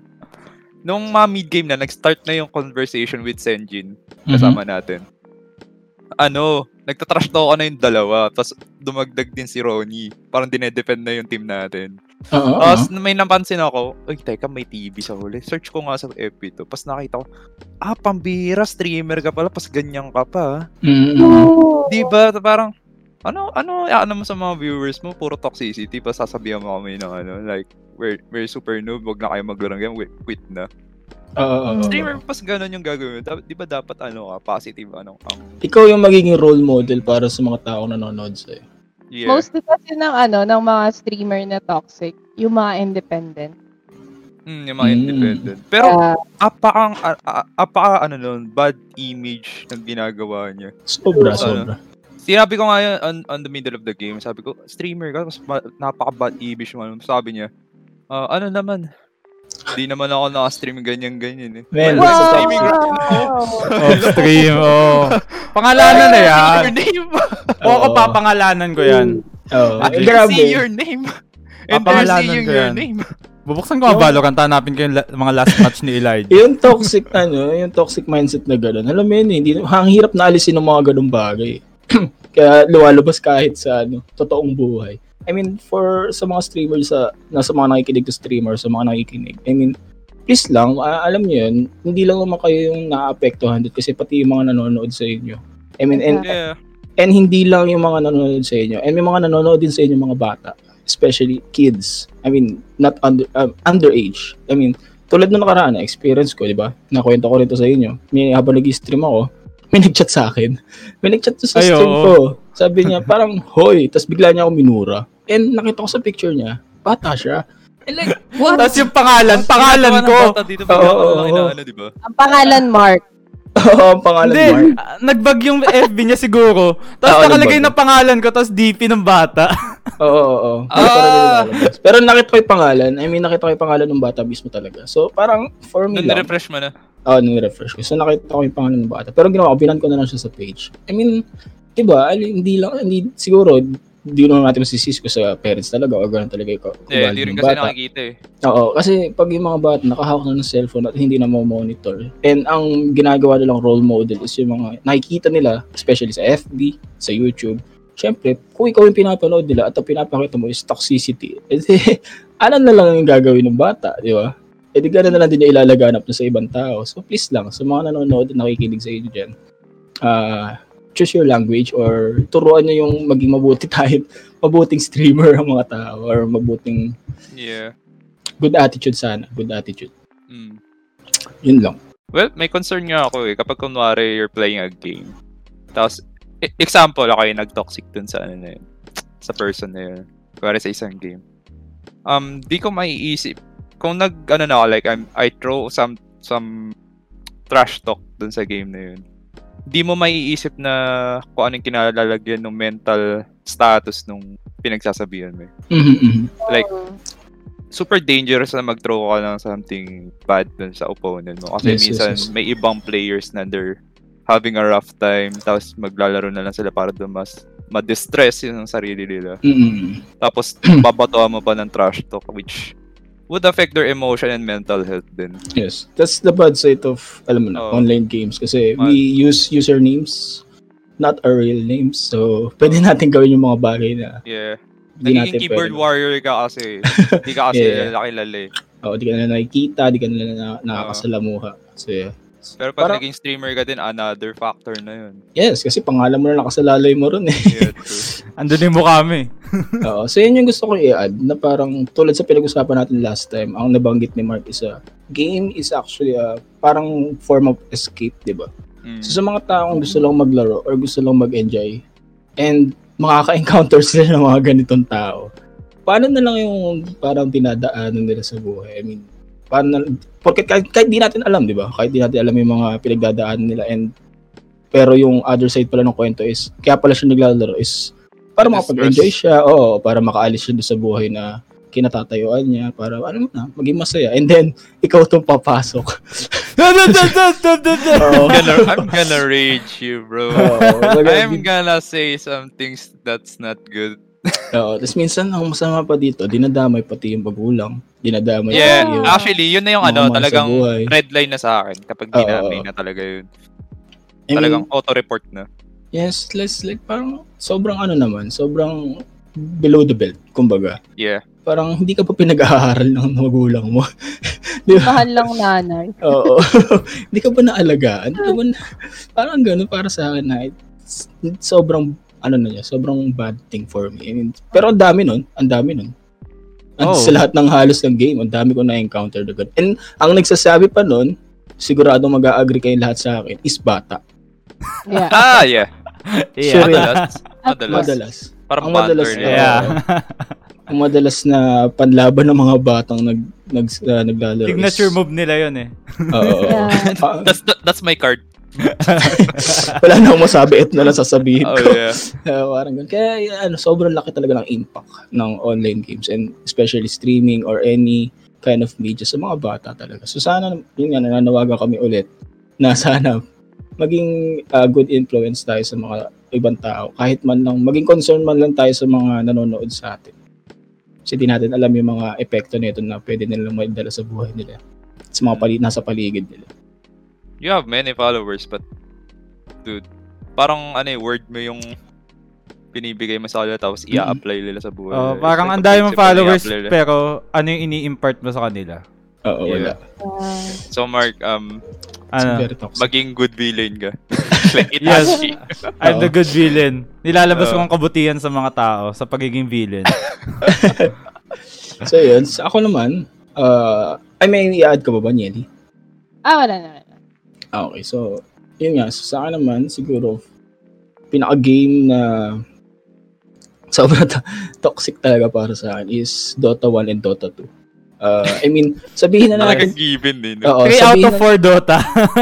nung mga mid-game na, nag-start na yung conversation with Senjin, kasama natin. Ano, nagtatrash talk ko na yung dalawa, tapos dumagdag din si Ronnie. Parang dinedefend na yung team natin. Oo. Tapos may napansin ako, uy, teka, may TV sa huli. Search ko nga sa FB to. Tapos nakita ko, ah, pambira, streamer ka pala, pas ganyan ka pa. ah." Mm-mm. Di ba? Parang, ano, ano, ano mo sa mga viewers mo, puro toxicity, pa sasabihan mo kami ng ano, like, we're, we're super noob, wag na kayo maglaro ng game, quit na. Oo. oo. Streamer, pas ganun yung gagawin. Di ba dapat, ano ka, positive, ano, ang, Ikaw yung magiging role model para sa mga tao na nanonood sa'yo. yeah. Mostly kasi ng ano, ng mga streamer na toxic, yung mga independent. Mm, yung mga Mm. independent. Pero, Uh, apakang, a- a- apaka, ano nun, bad image ng ginagawa niya. Sobra, Ano? sobra. Sinabi ko nga yun on, on the middle of the game, sabi ko, streamer ka, tapos ma- napaka-bad image mo. Sabi niya, "Ah, ano naman, di naman ako naka-stream ganyan-ganyan eh. Well, a streaming right Off stream, oh. Pangalanan na yan. your name! O ako Oo. papangalanan ko yan. Oo. I can grabe. see your name! And they're seeing your yan. name. Bubuksan ko ang Valorant, hanapin ko yung la- mga last match ni Elijah. Yung toxic, ano, yung toxic mindset na gano'n. Alam mo yun, eh, hindi, ang hirap na alisin ng mga ganung bagay. Kaya lumalabas kahit sa ano, totoong buhay. I mean, for sa mga streamers sa nasa mga nakikinig to streamer, sa mga nakikinig. I mean, please lang, ah, alam niyo yun, hindi lang naman kayo yung naapektuhan doon kasi pati yung mga nanonood sa inyo. I mean, and, Yeah. and hindi lang yung mga nanonood sa inyo. And may mga nanonood din sa inyo mga bata, especially kids. I mean, not under um, underage. I mean, tulad nung nakaraan na experience ko, di ba? Nakwento ko rin to sa inyo. May habang nag-stream ako, may nag-chat sa akin. May nag-chat to sa Ay, stream oo. ko. Sabi niya, parang, hoy, tapos bigla niya ako minura. And nakita ko sa picture niya, bata siya. And like, what? Tapos yung pangalan, pangalan ko. Dito oh, oo, oo. ano, di ba? ang pangalan Mark. Oo, ang pangalan Hindi, Mark. ah, nagbag yung FB niya siguro. Tapos Oo, nakalagay nagbag. na pangalan ko, tapos DP ng bata. Oo, oo, oo. Ah! Pero, nakita ko yung pangalan. I mean, nakita ko yung pangalan ng bata mismo talaga. So, parang for me Nung lang. refresh mo na. Oo, nung refresh ko. So, nakita ko yung pangalan ng bata. Pero ginawa ko, binan ko na lang siya sa page. I mean, diba, ali- hindi lang, hindi, siguro, hindi naman natin masisisi ko sa parents talaga o gano'n talaga yung Eh, hindi rin kasi bata. nakikita eh. Oo, kasi pag yung mga bata nakahawak na ng cellphone at hindi na monitor and ang ginagawa nilang role model is yung mga nakikita nila, especially sa FB, sa YouTube, syempre, kung ikaw yung pinapanood nila at ang pinapakita mo is toxicity, edi, alam na lang yung gagawin ng bata, di ba? E di gano'n na lang din yung ilalaganap na sa ibang tao. So please lang, sa mga nanonood at nakikinig sa inyo dyan, ah, choose your language or turuan nyo yung maging mabuti tayo, mabuting streamer ang mga tao or mabuting Yeah. good attitude sana, good attitude. Mm. Yun lang. Well, may concern nga ako eh. Kapag kunwari you're playing a game. Tapos, e- example, ako yung nag-toxic dun sa ano na yun. Sa person na yun. Kunwari sa isang game. Um, di ko maiisip. Kung nag, ano na ako, like, I'm, I throw some, some trash talk dun sa game na yun. Di mo maiisip na kung anong kinalalagyan ng mental status nung pinagsasabihan mo. Mhm, mhm. Like, super dangerous na mag-throw ka ng something bad dun sa opponent mo. Kasi Yes, yes, minsan yes. may ibang players na they're having a rough time tapos maglalaro na lang sila para doon mas ma-distress yun ang sarili nila. Mhm. Tapos babatoan mo pa ng trash talk which would affect their emotion and mental health din. Yes. That's the bad side of, alam mo na, Oo. online games. Kasi Man. we use usernames, not our real names. So, pwede natin gawin yung mga bagay na Yeah. hindi Nagiging natin keyboard pwede. warrior ka kasi. Hindi ka kasi Yeah. kilala eh. Oo, di ka na nakikita, di ka na, na nakakasalamuha. So, yeah. Pero pag Parang- naging streamer ka din, another factor na yun. Yes, kasi pangalan mo na nakasalalay mo ron eh. Yeah. Andun din mo kami. Oo. So, yun yung gusto ko i-add na parang tulad sa pinag-usapan natin last time, ang nabanggit ni Mark is a game is actually a parang form of escape, di ba? Mm. So, sa mga taong gusto lang maglaro or gusto lang mag-enjoy and makaka-encounter sila ng mga ganitong tao, paano na lang yung parang dinadaanan nila sa buhay? I mean, paano na, porque kahit, kahit di natin alam, di ba? Kahit di natin alam yung mga pinagdadaanan nila and pero yung other side pala ng kwento is, kaya pala siya naglalaro is para makapag-enjoy siya, oo, para makaalis siya sa buhay na kinatatayuan niya, para ano mo na, maging masaya. And then, ikaw itong papasok. Oo. I'm gonna, I'm gonna rage you, bro. Oo. I'm gonna say some things that's not good. Oo, tapos minsan ang masama pa dito, dinadamay pati yung magulang. Dinadamay Yeah, yung... actually, yun na yung ano, talagang red line na sa akin kapag dinamay na talaga yun. I mean, Talagang auto-report na. yes, less like parang sobrang ano naman, sobrang below the belt, kumbaga. Yeah. Parang hindi ka pa pinag-aaral ng magulang mo. Di ba? Mahal lang nanay. Oo. hindi ka ba naalagaan? Ba na, parang gano'n para sa akin na sobrang ano na niya, sobrang bad thing for me. I mean, pero ang dami nun, ang dami nun. Oh. sa lahat ng halos ng game, ang dami ko na-encounter na ganun. And ang nagsasabi pa nun, sigurado mag-agree kayong lahat sa akin, is bata. Yeah. Ah, yeah. Yeah. Sure. Madalas. Madalas. Madalas. Parang Ang madalas, na. Yeah. Ang madalas na panlaban ng mga batang nag, nag, uh, naglalaro. is- Signature move nila yun eh. Oo. Yeah. Ah, That's, that's my card. wala na akong masabi, ito na lang sasabihin Oh, ko. yeah. Uh, parang ganun. Kaya ano, sobrang laki talaga ng impact ng online games and especially streaming or any kind of media sa mga bata talaga. So sana, yun nga, nananawagan kami ulit na sana maging uh, good influence tayo sa mga ibang tao. Kahit man lang, maging concern man lang tayo sa mga nanonood sa atin. Kasi di natin alam yung mga epekto nito na pwede nilang maidala sa buhay nila. Sa mga pali- nasa paligid nila. You have many followers, but dude, parang ano eh, word mo yung binibigay mo sa kanila tapos i-apply nila sa buhay. Oh, parang ang dami mong followers pero ano yung ini-impart mo sa kanila? Oo, wala. Yeah. So Mark, um, Ano? maging good villain ka. like Yes. I'm the Oo. good villain. Nilalabas ko Oo. ang kabutihan sa mga tao sa pagiging villain. So yun, ako naman, uh, I may i-add ka ba ba, Nieli? Ah, wala na. Ah, okay. So, yun nga. So, sa akin naman, siguro, pinaka-game na sobrang to- toxic talaga para sa akin is Dota 1 and Dota 2. Uh, I mean, sabihin na natin, Talagang given din. oo, 3 out of na, 4 Dota.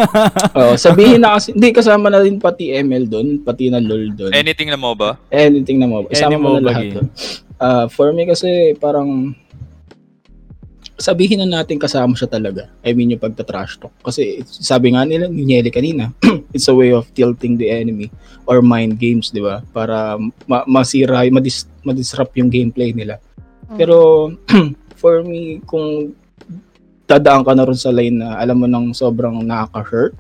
oo, sabihin na kasi, hindi kasama na rin pati ML doon, pati na LoL doon. Anything na mo ba? Anything na mo. Isama Any mo na MOBA lahat game. doon. Uh, for me kasi parang sabihin na natin kasama siya talaga. I mean yung pagta-trash talk. Kasi sabi nga nila ni Nelly kanina, it's a way of tilting the enemy or mind games, di ba? Para ma- masira, madis- madisrupt yung gameplay nila. Pero for me, kung dadaan ka na rin sa line na alam mo nang sobrang nakaka-hurt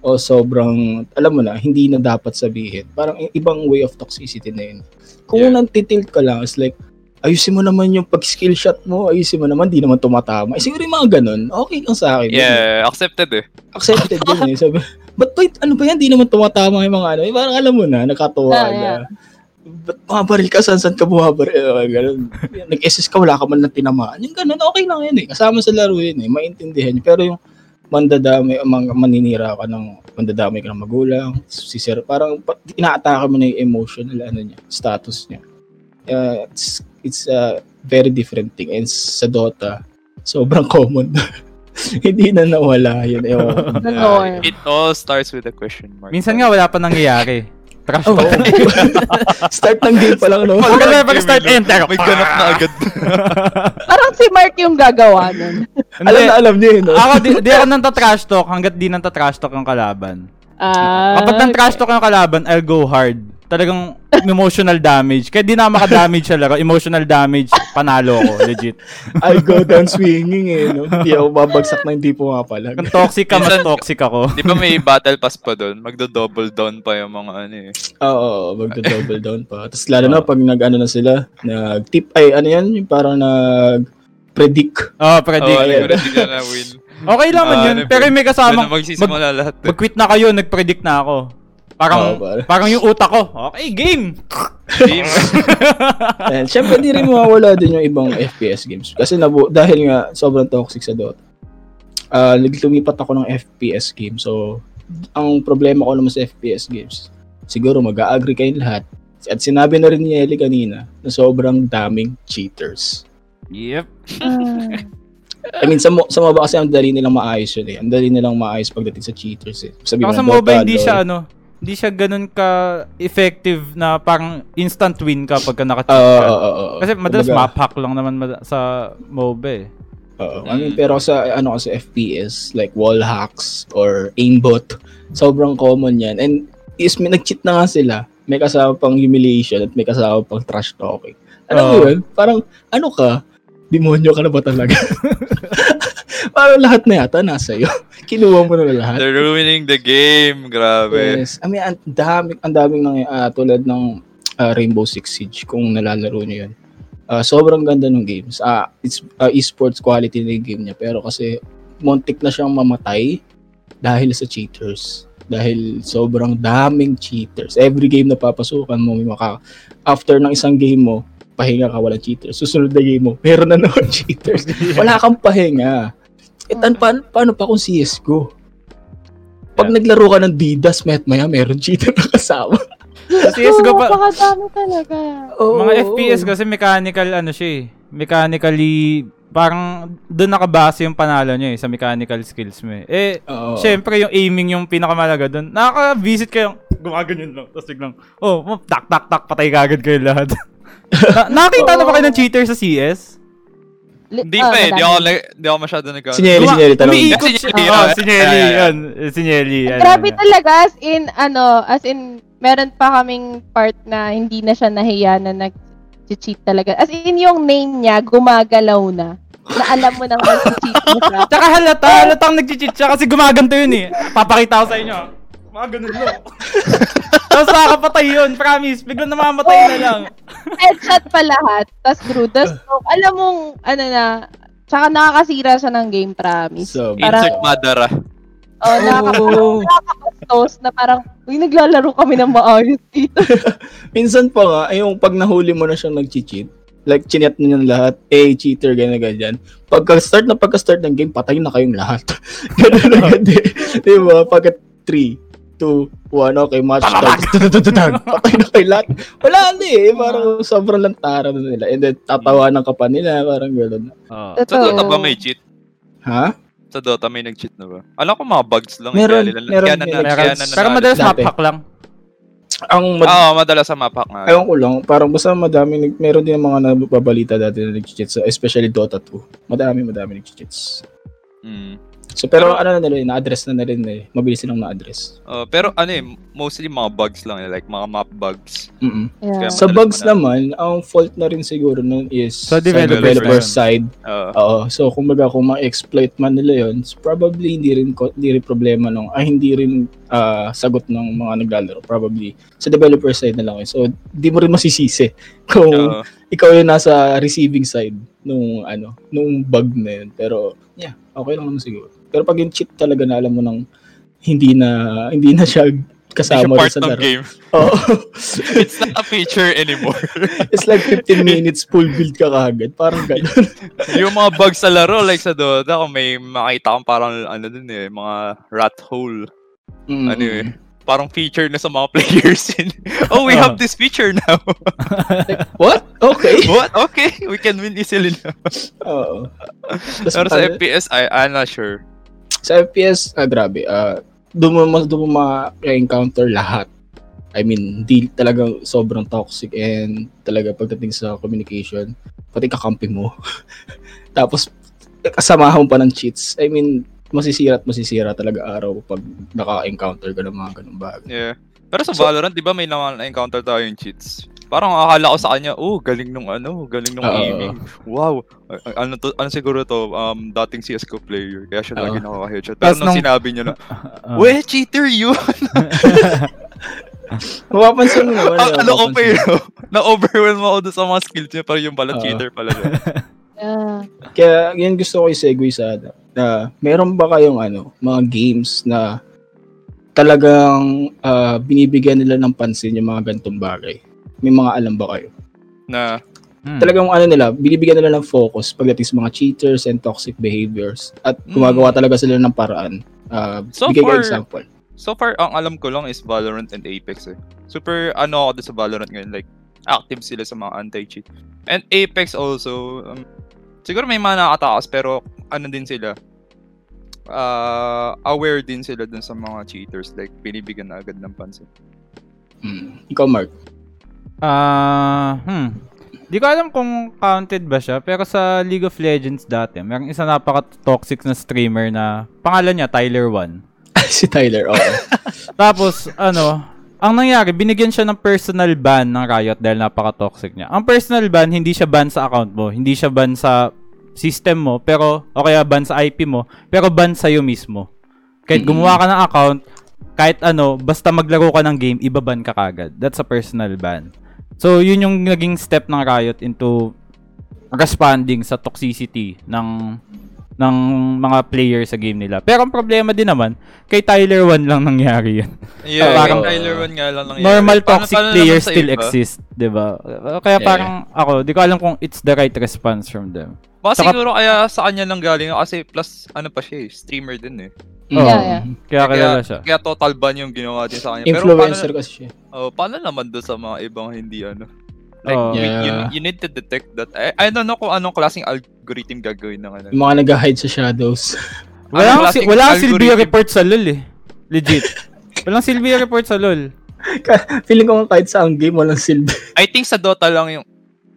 o sobrang, alam mo na, hindi na dapat sabihin. Parang ibang way of toxicity na yun. Kung Yeah. nantitilt ka lang, it's like, ayusin mo naman yung pag-skill shot mo, ayusin mo naman, di naman tumatama. Eh, siguro yung mga ganun, okay lang sa akin. Yeah, accepted eh. Accepted yun eh. Sabi, but wait, ano ba yan? Di naman tumatama yung mga ano. Eh, parang alam mo na, nakatuwa Ah, na. yeah. Ba't bumabaril ka? Saan saan ka bumabaril? Eh, ganun. Nag-SS ka, wala ka man lang tinamaan. Yung ganun, okay lang yun eh. Kasama sa laro yun eh. Maintindihan yun. Pero yung mandadami, mga maninira ka ng mandadami ka ng magulang, si sir, parang pa- inaatake mo na yung emotional ano niya, status niya. Uh, it's, a very different thing. And sa Dota, sobrang common. Hindi na nawala yun. Ewan norm. It all starts with a question mark. Minsan nga wala pa nangyayari. Trash Oo. talk. Start ng game pa lang, no? Pag, pag start enter. May ganap na agad. Parang si Mark yung gagawa nun. alam na alam niya yun, no? Ako, di, di ako nang trash talk hanggat di nang trash talk yung kalaban. Ah, Kapag nang trash talk yung kalaban, I'll go hard. Talagang emotional damage. Kaya di na maka-damage sa laro. Emotional damage, panalo ko. Legit. I go down swinging eh, no? Hindi ako babagsak na hindi pumapalag. Kung toxic ka, mas toxic ako. Di ba may battle pass pa doon? Magdo-double down pa yung mga ano eh. Oo, magdo-double down pa. Tapos lalo na pag nag-ano na sila, nag-tip, ay ano yan, yung parang nag-predict. Oh, Oh, predict. yun, hindi na na win. Okay lang man Ah, yun. ano, Pero may Doon kasama, na magsisimula lahat. eh. mag-quit na kayo, nag-predict na ako. Parang, Oo, pare. parang yung utak ko, okay, game! Team. And syempre di rin mawawala din yung ibang FPS games. Kasi nabu dahil nga sobrang toxic sa Dota. Ah, naglumipat ako ng FPS game. So, ang problema ko naman sa FPS games, siguro mag-agree kayong lahat. At sinabi na rin ni Ellie kanina na sobrang daming cheaters. Yep. I mean, sa, mo- sa MOBA kasi ang dali nilang maayos yun eh. Ang dali nilang maayos pagdating sa cheaters eh. Sabi mo, sa MOBA, hindi siya ano, hindi siya ganun ka effective na parang instant win ka pagka naka-cheat ka. oo, oo. Kasi madalas Kumbaga, map hack lang naman mad- sa MOBA eh. Oo. I mean, pero sa ano kasi FPS, like wall hacks or aimbot, sobrang common yan. And is may nag-cheat na nga sila. May kasama pang humiliation at may kasama pang trash talking. Alam mo yun? Parang, ano ka? Demonyo ka na ba talaga? parang lahat na yata nasa iyo. Kinuha mo na lahat. They're ruining the game. Grabe. Yes. I mean, ang dami, ang daming nang ah, tulad ng ah, Rainbow Six Siege kung nalalaro niyo 'yun. Ah, sobrang ganda ng games. Ah, it's ah, esports quality yung game niya pero kasi montik na siyang mamatay dahil sa cheaters. Dahil sobrang daming cheaters. Every game na papasukan mo, may maka after ng isang game mo, pahinga ka, walang cheaters. Susunod na game mo, meron na naman cheaters. Wala kang pahinga. Eh, tan, paano, paano pa kung CSGO? Pag naglaro ka ng Didas, met maya, meron cheater na kasama. Sa CSGO pa, Napakadami talaga. Oo, mga. FPS kasi mechanical ano siya eh. Mechanically, parang doon nakabase yung panalo niya eh, sa mechanical skills mo eh. Eh, syempre yung aiming yung pinakamalaga doon. Nakaka-visit kayo, gumaganyan lang. Tapos biglang, oh, oh, tak, tak, tak, patay kagad kayo lahat. na, nakita na ba kayo ng cheater sa CS? Hindi ah, pa eh. Di ako, di ako masyado nag Si Nelly, si Nelly, tanong. Umiikot Si siya. Oo, si Nelly. Eh, Si Nelly. yan, Grabe talaga as in ano, as in meron pa kaming part na hindi na siya nahiya na nag-cheat talaga. As in yung name niya gumagalaw na. Na alam mo nang nag-cheat na siya. Tsaka halata, halatang nag-cheat siya kasi gumaganto yun eh. Papakita ko sa inyo. Mga ganun lang. Tapos nakakapatay yun, promise. Biglang namamatay na lang. Headshot pa lahat. Tapos through the smoke. Alam mong, ano na, tsaka nakakasira siya ng game, promise. So, Parang- Insert Madara. Oh, nakaka- nakakapastos na parang, uy, naglalaro kami ng maayos dito. minsan pa nga, ay yung pag nahuli mo na siyang nag-cheat, like chinat na niya lahat, eh, cheater, ganyan, ganyan. Pagka-start na pagka-start ng game, patay na kayong lahat. Ganun agad eh. Di ba? Pagka 3, 2, 1, okay, match start. Tututututag. Patay na kayo lahat. Wala na eh. Parang sobrang lantaran na nila. And then, tatawanan ka pa nila. Parang gano'n. Oo. Sa Dota Totoo. ba may cheat? Ha? Sa Dota may nag-cheat na ba? Alam ko mga bugs lang. Meron, kaya meron, kaya na, meron. kaya na, Pero madalas Dati. map hack lang. Ang mad- Oo, madalas sa map hack nga. Ewan ko lang, parang basta madami, nag- meron din mga nababalita dati na nag-cheats, especially Dota 2. Madami, madami nag-cheats. Mm. So, pero, Pero- ano na nila, na-address na na rin eh. Mabilis silang na-address. Uh, pero ano eh, mostly mga bugs lang eh, like mga map bugs. mm Yeah. Sa bugs manalo. naman, ang fault na rin siguro nun is Sa developer developer side. Uh, Oo. So, kumbaga, kung ma-exploit man nila yun, probably hindi rin, hindi rin problema nung, ay, hindi rin ah, sagot ng mga naglalaro. Probably sa developer side na lang yun. So, di mo rin masisisi kung uh, ikaw yung nasa receiving side nung ano, nung bug na yun. Pero yeah, okay lang naman siguro. Pero pag yung cheat talaga na alam mo nang hindi na hindi na siya kasama siya part sa laro. game. Oo. It's not a feature anymore. It's like 15 minutes full build ka kagad. Parang ganun. yung mga bugs sa laro, like sa Dota, kung may makita kang parang ano dun eh, mga rat hole. Mm. Ano eh, parang feature na sa mga players. oh, we have this feature now. What? Okay. What? Okay, we can win easily now. Oo. Pero sa FPS, I, I'm not sure. Sa FPS, ah, grabe. Ah, doon mo doon mo ma-encounter lahat. I mean, di talagang sobrang toxic and talaga pagdating sa communication, pati kakampi mo. Tapos kasamahan pa ng cheats. I mean, masisira at masisira talaga araw pag naka-encounter ka ng mga ganung bagay. Yeah. Pero sa So- Valorant, di ba may naman na-encounter tayo yung cheats? Parang akala ko sa kanya, oh, galing nung ano, galing nung Oo. aiming. Wow. Ano to, ano siguro to, um, dating CSGO player. Kaya siya lagi Oo. nakaka-headshot. Pero nung nung- sinabi niya na, Ah. we, cheater you! Mapapansin mo naman. Ang ano ko pa yun, na-overwhelm ako doon sa mga skills niya, pero yung pala Oo. cheater pala. Yeah. Kaya yan gusto ko i-segue sa ano, na meron ba kayong ano, mga games na talagang ah, binibigyan nila ng pansin yung mga gantong bagay? May mga alam ba kayo? Na, Hmm. Talagang ano nila, binibigyan nila ng focus pagdating sa mga cheaters and toxic behaviors at gumagawa talaga sila ng paraan. Ah, So bigay far- example. so far, ang alam ko lang is Valorant and Apex eh. Super, ano ako sa Valorant ngayon, like, active sila sa mga anti-cheat. And Apex also, um, siguro may mga nakatakas, pero ano din sila, uh, aware din sila dun sa mga cheaters, like, binibigyan na agad ng pansin. Hmm. Ikaw, Mark. Ah, hmm. Di ko alam kung counted ba siya, pero sa League of Legends dati, merong isa napaka-toxic na streamer na pangalan niya Tyler 1. si Tyler, okay. Tapos, ano, ang nangyari, binigyan siya ng personal ban ng Riot dahil napaka-toxic niya. Ang personal ban, hindi siya ban sa account mo, hindi siya ban sa system mo, pero, o kaya ban sa IP mo, pero ban sa'yo mismo. Kahit Mm-mm. gumawa ka ng account, kahit ano, basta maglaro ka ng game, ibaban ka kagad. That's a personal ban. So, yun yung naging step ng Riot into responding sa toxicity ng ng mga players sa game nila. Pero ang problema din naman, kay Tyler 1 lang nangyari yun. Yeah, parang- parang Tyler 1 nga lang nangyari. Normal Paano- toxic paano naman players still iba? exist, 'di ba? Kaya Yeah. parang ako, di ko alam kung it's the right response from them. Baka Saka- siguro kaya sa kanya lang galing kasi plus ano pa siya eh, streamer din eh. Oo. Yeah, yeah. Kaya kilala siya. Kaya total ban yung ginawa din sa kanya. Influencer Pero kasi siya. paano, oh, paano naman doon sa mga ibang hindi ano? Like, Oo. you, you, Yeah. you need to detect that. I, I don't know kung anong klaseng algorithm gagawin ng ano. Yung mga nag-hide sa shadows. Wala Anong si, klaseng wala silbi report sa LoL eh. Legit. Walang silbi report sa LoL. Feeling ko kahit sa ang game, walang silbi. I think sa Dota lang yung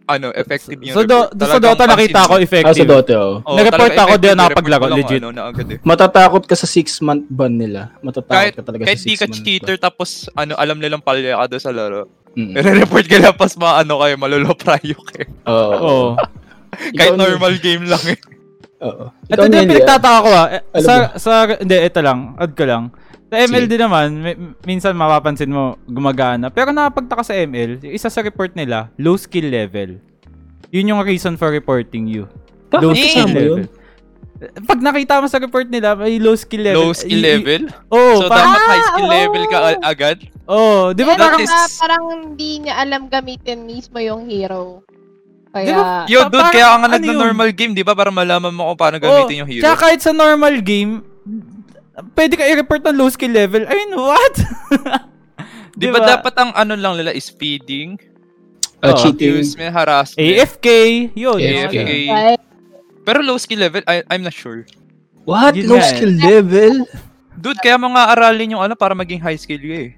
ano, effective yung So, do, report. sa Dota nakita ko mo. Ah, sa effective. Dota, oh. Oo, Nag-report ako, di effective yung nakapaglaro, legit. Ano, na agad eh. Matatakot ka sa 6-month ban nila. Matatakot Kahit- ka talaga Kahit sa di 6 ka month cheater tapos ano alam nilang palya ka doon sa laro. ban. Mm. Nire-report ka lang pas mga ano kayo, maloloprayo kayo. Oo. Oo. Kahit Ikaw, normal game lang eh. Oo. Ito din pinagtataka ko ah. Eh, sa, sa, hindi, ito lang. Add ko lang. Sa ML Sige. din naman, may- minsan mapapansin mo, gumagana. Pero nakapagtaka sa ML, yung isa sa report nila, low skill level. Yun yung reason for reporting you. Bakit low Eh, kasama yun? Pag nakita mo sa report nila, may low skill level. Low skill Y- y- level? Oo, so parang, dapat high skill Ah, level ka oo. a- agad? oh, di ba That parang, is- Ah, parang hindi niya alam gamitin mismo yung hero. Kaya, Di ba- Yo, Pa- dude, parang kaya ka nga ano nagna-normal game, di ba? Para malaman mo kung paano oh, gamitin yung hero. tsaka kahit sa normal game, pwede ka i-report ng low skill level. I mean, what? Di ba dapat ang ano lang nila is feeding, Uh, Oo. cheating. harassment, harassment, AFK, yun. AFK. Pero low skill level, I, I'm not sure. What? Yun Low eh. skill level? Dude, kaya mga aralin yung ano para maging high skill ka eh.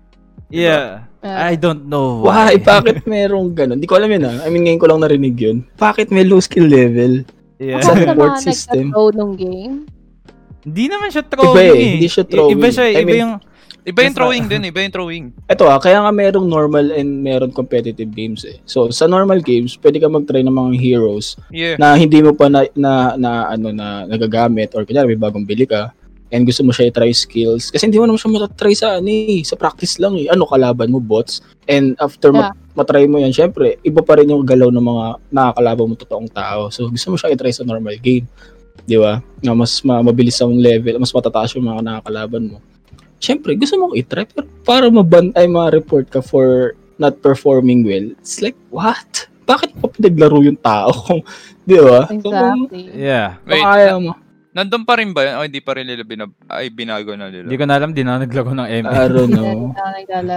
Yeah. Ah. I don't know Why? why. Bakit merong ganun? Di ko alam yun ah. I mean, ngayon ko lang narinig yun. Bakit may low skill level? Yeah. Sa Ako mga system. nagka-throw nung game. Hindi naman siya Iba throwing eh, hindi siya throwing. Iba siya, I iba mean, yung... Iba yung throwing din, iba yung throwing. Ito ah, kaya nga merong normal and meron competitive games eh. So, sa normal games, pwede ka mag-try ng mga heroes Yeah. na hindi mo pa na, na, na ano na nagagamit or kunyari may bagong bili ka and gusto mo siya i-try skills kasi hindi mo naman siya matatry sa ano eh, sa practice lang eh. Ano kalaban mo bots and after Yeah. mat- matry mo yan syempre iba pa rin yung galaw ng mga nakakalaban mo totoong tao. So gusto mo siya i-try sa normal game. Di ba? Na mas ma- mabilis ang level, mas matataas yung mga nakakalaban mo. Syempre, gusto mong i-try pero para maban ay ma-report ka for not performing well. It's like, what? Bakit mo pa pinaglaro yung tao? Kung, di ba? Kung, Exactly. Yeah. kung Wait, kaya mo. nandun pa rin ba yan? O hindi pa rin nila binab- ay binago na nila? Hindi ko na alam, di na naglaro ng ML. I don't know.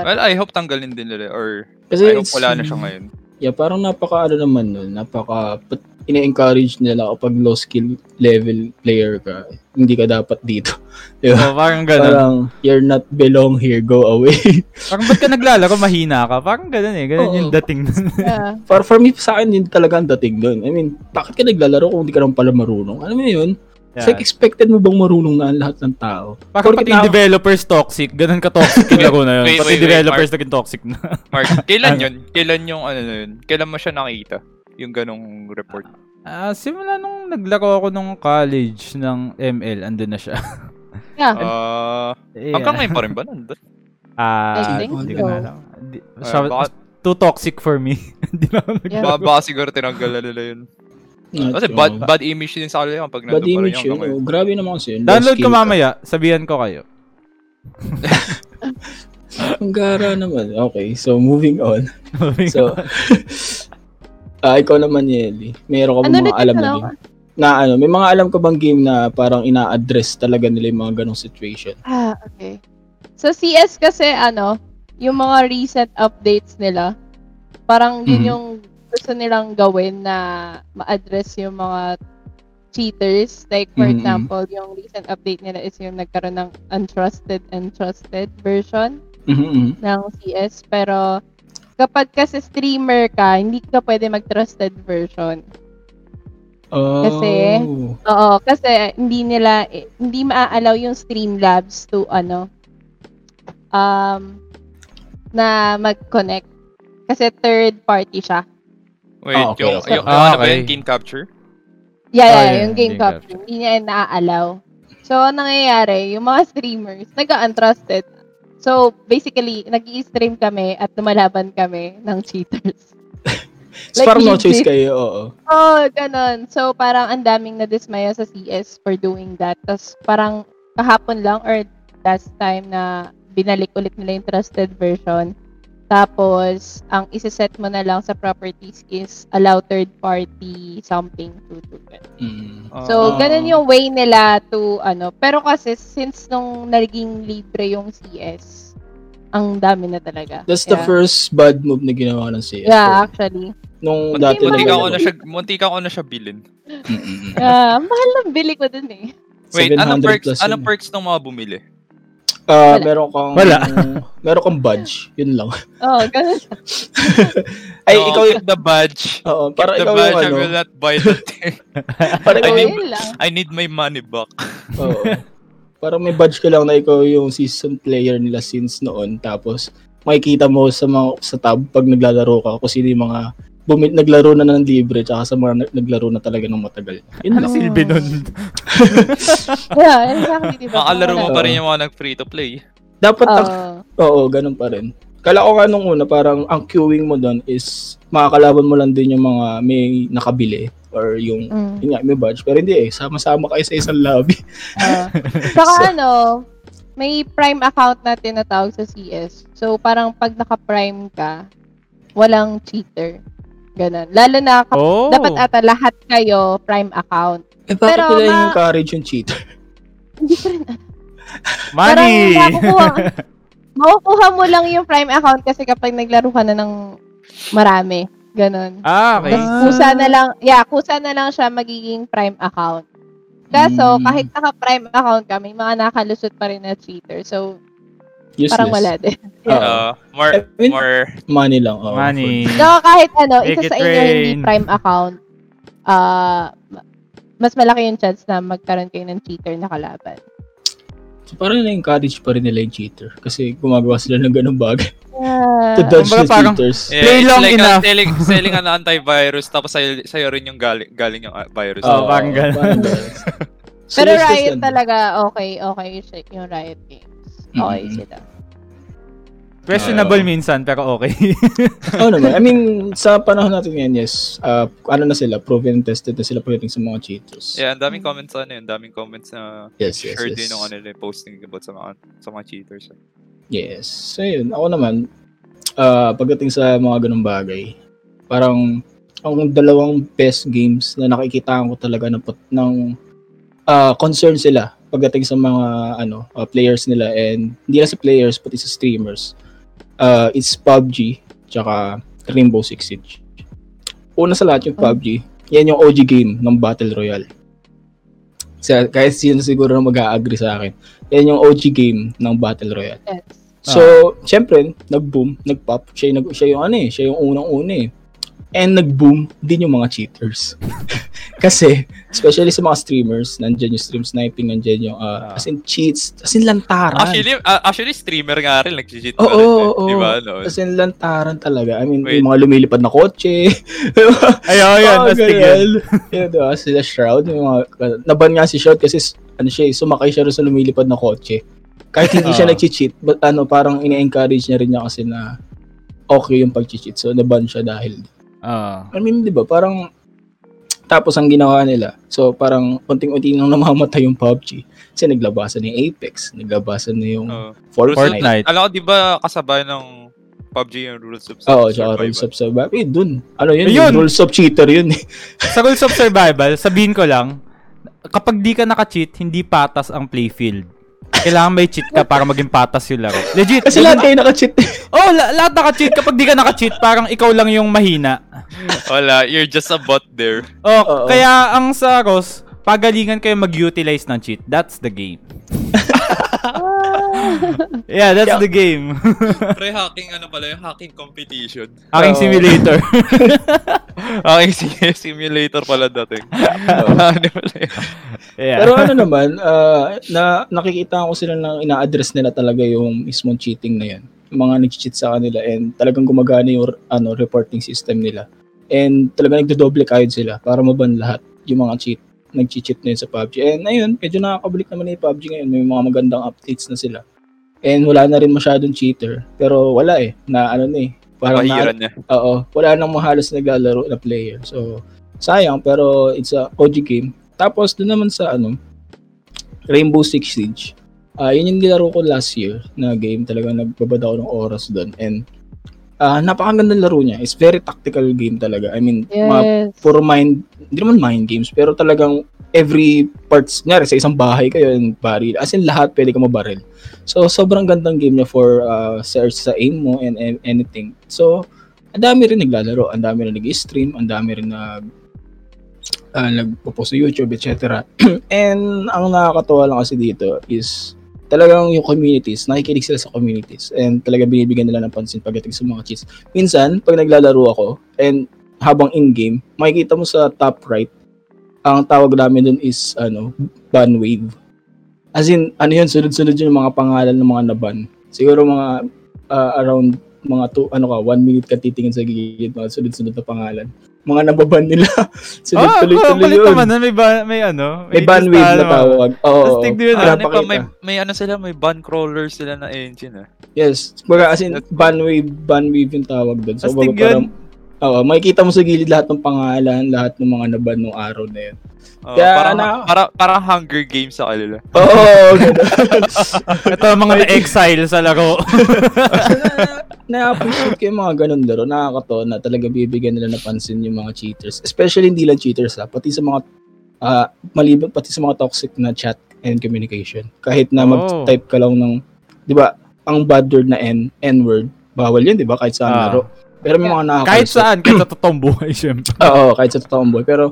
Well, I hope tanggalin din nila or Kasi I hope wala na siya ngayon. Yeah, parang napaka ano naman nun, napaka ine-encourage nila kapag low skill level player ka, hindi ka dapat dito. Di ba? So, parang ganun. Parang, you're not belong here, go away. Parang ba't ka naglalaro, mahina ka? Parang ganun eh. Ganun Oo. yung dating. Yeah. for, for me, sa akin, hindi talaga ang dating doon. I mean, bakit ka naglalaro kung hindi ka naman pala marunong? Ano mo yun? It's like, expected mo bang marunong na ang lahat ng tao? Parang pati na- yung developers toxic. Ganun ka toxic yung laro na yun. Wait, Pati wait, wait, developers naging toxic na. Mark, kailan yun? Kailan yung ano na yun? Kailan mo siya nakita? Yung ganong report. Ah, simula nung naglaro ako nung college ng ML, andun na siya. Yeah. Ah, Yeah. hanggang ngayon pa rin ba nandun? Ah, hindi ko so. na alam. Di- Ah, siya- baka, too toxic for me. Hindi na ako nag- Yeah. baka, baka siguro tinanggal na nila yun. Not Kasi bad, bad image din sa kanila pag Bad nandun pa rin image yung yun. oh. Grabe naman kasi yun. Download ko ka. mamaya. Sabihan ko kayo. Ang gara naman. Okay, so moving on. So, ah ikaw naman, Yeli. Meron ka Ano mga alam na game? Na ano, may mga alam ka bang game na parang ina-address talaga nila yung mga ganong situation? Ah, okay. So CS kasi ano, yung mga recent updates nila, parang yun Mhm. yung gusto nilang gawin na ma-address yung mga cheaters. Like for Mhm. example, yung recent update nila is yung nagkaroon ng untrusted and trusted version Mhm, ng CS. Pero kapag kasi streamer ka, hindi ka pwede mag-trusted version. Oh. Kasi- Oo, kasi hindi nila, eh, hindi maa-allow yung Streamlabs to, ano, um, na mag-connect. Kasi third party siya. Wait, Ah, okay, yung, okay. yung, Ah, yung ano ba okay. yun? Game capture? Yeah, Oh, yeah, yeah, yung game game capture. Hindi niya naa-allow. So, ang nangyayari, yung mga streamers, nag-untrusted. So, basically, nag stream kami at lumalaban kami ng cheaters. So, parang no choice kayo, oo. Oh, ganun. So, parang ang daming nadismaya sa CS for doing that. Tapos, parang kahapon lang or last time na binalik ulit nila yung trusted version. Tapos, ang isa-set mo na lang sa properties is allow third party something to do it. Mm. So, Ah. ganun yung way nila to, ano. Pero kasi, since nung naging libre yung CS, ang dami na talaga. That's the Yeah. first bad move na ginawa ng CS. Yeah, actually. Nung Munti, dati munti ka ko na na siya, munti ka ko na siya bilhin. Mm-mm. Ah, mahal ng bili ko dun eh. Wait, 700 anong perks, anong yun. perks ng mga bumili? Ah, Wala. meron kang Wala. meron kang badge, yun lang. Oh, ganun. Ay, No, ikaw keep the badge. Oo, Keep para the ikaw badge, yung I ano. will not buy the thing. Para I need- yung. I need my money back. oo. Parang may badge ka lang na ikaw yung season player nila since noon. Tapos, makikita mo sa mga sa tab pag naglalaro ka kung sino yung mga bumit naglaro na ng libre tsaka sa mga nag- naglaro na talaga ng matagal. Yun Ano lang. silbi nun? Yeah, exactly, diba? Makalaro mo pa rin yung mga nag-free to play. Dapat ang Oh, Oo, ganun pa rin. Kala ko nga nung una, parang ang queuing mo doon is makakalaban mo lang din yung mga may nakabili or yung, mm. yun nga, may badge. Pero hindi eh, sama-sama kayo sa isang lobby. Ah. Saka ano, may prime account na tinatawag sa CS. So, parang pag naka-prime ka, walang cheater. Ganun. Lalo na, kap- Oh. dapat ata lahat kayo prime account. Eh, bakit Pero nila ma- encourage yung cheater? Hindi ko rin. Money! Parang makukuha, makukuha mo lang yung Prime account kasi kapag naglaro ka na ng marami. Ganon. ah, okay. Tapos kusa na lang, yeah, kusa na lang siya magiging Prime account. Kaso, Mm. kahit naka-Prime account ka, may mga nakalusot pa rin na cheater. So, Useless. parang wala din. Uh, more, I mean, more, Money lang. oo. Money. So, kahit ano, Make isa sa inyo hindi rain. Prime account, ah mas malaki yung chance na magkaroon kayo ng cheater na kalaban. So, parang na-encourage pa rin nila yung cheater. Kasi gumagawa sila ng ganung bagay. to Yeah. dodge Kumbaga the parang- cheaters. yeah, Play long like enough. Selling, selling an antivirus tapos sa'yo, sa'yo rin yung galing, galing yung uh, virus. Oo, Oo, parang ganun. parang ganun. So, Pero Riot talaga, okay, okay yung Riot Games. Okay Mhm. sila. Questionable Oo. minsan, pero okay. Oo naman. I mean, sa panahon natin ngayon, yes, uh, ano na sila, proven and tested na sila pagdating sa mga cheaters. Yeah, ang daming comments ano yun, daming comments na Yes, yes, sure yes. din yung ano nila posting about sa mga sa mga cheaters. Yes. So yun, ako naman, ah pagdating sa mga ganung bagay, parang ang dalawang best games na nakikita ko talaga ng, pot- ng ah, concern sila pagdating sa mga ano ah, players nila and hindi lang sa players pati sa streamers. Uh, it's PUBG tsaka Rainbow Six Siege. Una sa lahat yung PUBG, yan yung OG game ng Battle Royale. Sa, kahit sino siguro na mag-agree sa akin. Yan yung OG game ng Battle Royale. Yes. So, syempre, nag-boom, nag-pop. Siya, nag, siya yung ano eh, siya yung unang-una eh. And nag-boom din yung mga cheaters. Kasi, especially sa mga streamers, nandyan yung stream sniping, nandyan yung, uh, as in cheats, as in lantaran. Actually, uh, actually streamer nga rin nag-cheat pa rin. oo, eh. Oo. ba? No? as in lantaran talaga. I mean, Wait. yung mga lumilipad na kotse. Ay, oh, yun, Mga astig yun. ganyan. Yun, diba? Sila Shroud, yung mga, naban nga si Shroud kasi, ano siya, eh, sumakay siya rin sa lumilipad na kotse. Kahit hindi siya Ah. nag-cheat, but ano, parang ini-encourage niya rin niya kasi na okay yung pag-cheat. So, naban siya dahil Ah. I mean, di ba, parang tapos ang ginawa nila, so parang unting-unting nang namamatay yung PUBG. Kasi naglabasan yung Apex, naglabasan na yung Oo. Fortnite. Fortnite. Alam ko, di ba kasabay ng PUBG yung rules of Oo, oh, survival? tsaka Rules of Survival. Eh, dun. Ano yun? Yung Rules of Cheater yun eh. Sa Rules of Survival, sabihin ko lang, kapag di ka naka-cheat, hindi patas ang playfield. Kailangan may cheat ka para maging patas yung laro. Legit. Kasi lahat kayo naka-cheat. Oh, la- lahat naka-cheat. Kapag di ka naka-cheat, parang ikaw lang yung mahina. Wala, you're just a bot there. Oh, Oo. kaya ang sa Ros, pagalingan kayo mag-utilize ng cheat. That's the game. Yeah, that's the game. Pre, hacking ano pala yung hacking competition. Aking Oo. simulator. hacking si- simulator pala dating. ano pala yun? yeah. Pero ano naman, ah, na nakikita ko sila na ina-address nila talaga yung mismong cheating na yan. Yung mga nag-cheat sa kanila and talagang gumagana yung ano, reporting system nila. And talagang nagdo-double kayod sila para maban lahat yung mga cheat nag-cheat na yun sa PUBG. And ayun, medyo nakakabalik naman na yung PUBG ngayon. May mga magandang updates na sila. And wala na rin masyadong cheater. Pero wala eh, na ano na eh. Parang na, niya. Oo, wala nang mahalos naglalaro na player. So, sayang pero it's a OG game. Tapos doon naman sa ano, Rainbow Six Siege. Ah, yun yung nilaro ko last year na game. Talaga nagbabad ako ng oras doon. And ah napakagandang laro niya. It's very tactical game talaga. I mean, mga Yes. puro mind, hindi naman mind games, pero talagang every parts, nyari sa isang bahay kayo, and baril. As in lahat, pwede ka mabaril. So, sobrang gandang game niya for uh, search sa aim mo and, and anything. So, ang dami rin naglalaro, ang dami rin nag-stream, ang dami rin nag uh, nagpo-post sa YouTube, etc. and ang nakakatawa lang kasi dito is talagang yung communities, nakikinig sila sa communities and talaga binibigyan nila ng pansin pagdating sa mga cheats. Minsan, pag naglalaro ako and habang in-game, makikita mo sa top right, ang tawag namin dun is ano, ban wave. As in, ano yun, sunod-sunod yun yung mga pangalan ng mga naban. Siguro mga ah, around mga two, ano ka, one minute ka titingin sa gilid, mga sunod-sunod na pangalan. Mga nababan nila. sunod Ah, tuloy-tuloy kulit yun. naman. na May, ba, may ano. May ban just, wave na tawag. Oo. Astig din yun, Ah, ano pa, may, may ano sila, may ban crawler sila na engine ah. Yes. Baga, as in, ban wave, ban wave yung tawag doon. So, baga, parang. Oo, makikita mo sa gilid lahat ng pangalan, lahat ng mga naban nung araw na yun. Oh, Kaya parang, na- para, parang Hunger Games sa kanila. Oo, ganun. Ito ang mga na-exile sa laro. na-appreciate ko yung mga ganun laro. Nakakatawa na talaga bibigyan nila ng pansin yung mga cheaters. Especially hindi lang cheaters ha, pati sa mga ah maliban pati sa mga toxic na chat and communication. Kahit na Oh. mag-type ka lang ng, di ba, ang bad word na N, N-word, bawal yun, di ba? Kahit sa Ah. laro. Pero may mga nakakalusot. Kahit saan, kahit sa totoong buhay, syempre. Oo, kahit sa totoong buhay. Pero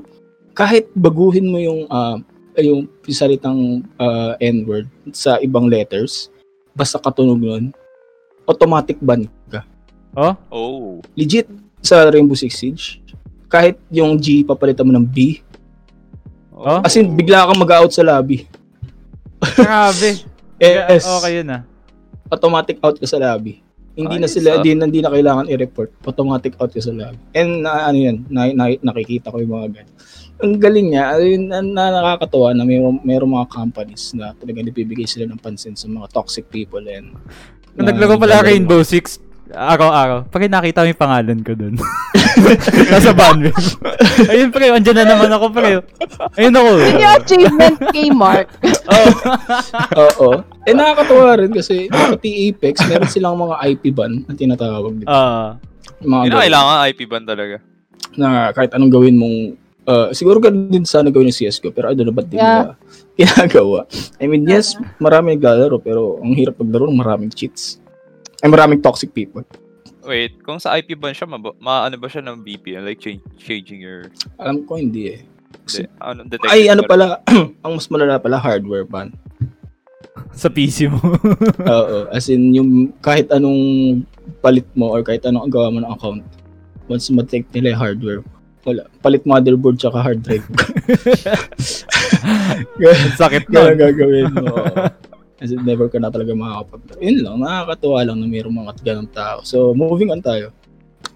kahit baguhin mo yung ah, yung salitang ah, N-word sa ibang letters, basta katunog nun, automatic ban ka. Oh? Oh. Legit sa Rainbow Six Siege, kahit yung G papalitan mo ng B, Oh? as in bigla kang mag-out sa lobby. Grabe. Yes, Okay yun ah. automatic out ka sa lobby. Hindi na Ayos, sila, ah. hindi, hindi na kailangan i-report. Automatic out sa lobby. And na, ano yan, na, na- nakikita ko yung mga ganyan. Ang galing niya, ayun, na, na nakakatawa na mayroong, mayroong mga companies na talagang nabibigay sila ng pansin sa mga toxic people and na- naglaro pala Rainbow Six, araw-araw, pag nakita mo yung pangalan ko dun. Nasa banwin. Ayun pre, andyan na naman ako pre. Ayun ako. Yun yung achievement kay Mark. Oo. Eh nakakatawa rin kasi pati Apex, meron silang mga IP ban na tinatawag dito. Ah. Mga Yun kailangan IP ban talaga. na kahit anong gawin mong uh, siguro ganun din sana gawin ng CSGO pero I don't know ba't din Yeah. ginagawa. I mean, yes, marami naglalaro pero ang hirap maglaro ng maraming cheats. Ay maraming toxic people. Wait, kung sa IP ban siya, maano ba siya ng VPN? Like change, changing your... Alam ko hindi eh. Hindi, ano, detected Ay, ano pala, ang mas malala pala, hardware ban. Sa PC mo. Oo, as in, yung kahit anong palit mo or kahit anong gawa mo ng account, once ma-take nila yung hardware, wala. Palit motherboard tsaka hard drive. Sakit Kaya nun. gagawin mo. As in, never ka na talaga makakapag Yun lang, nakakatuwa lang na mayroong mga ganong tao. So, moving on tayo.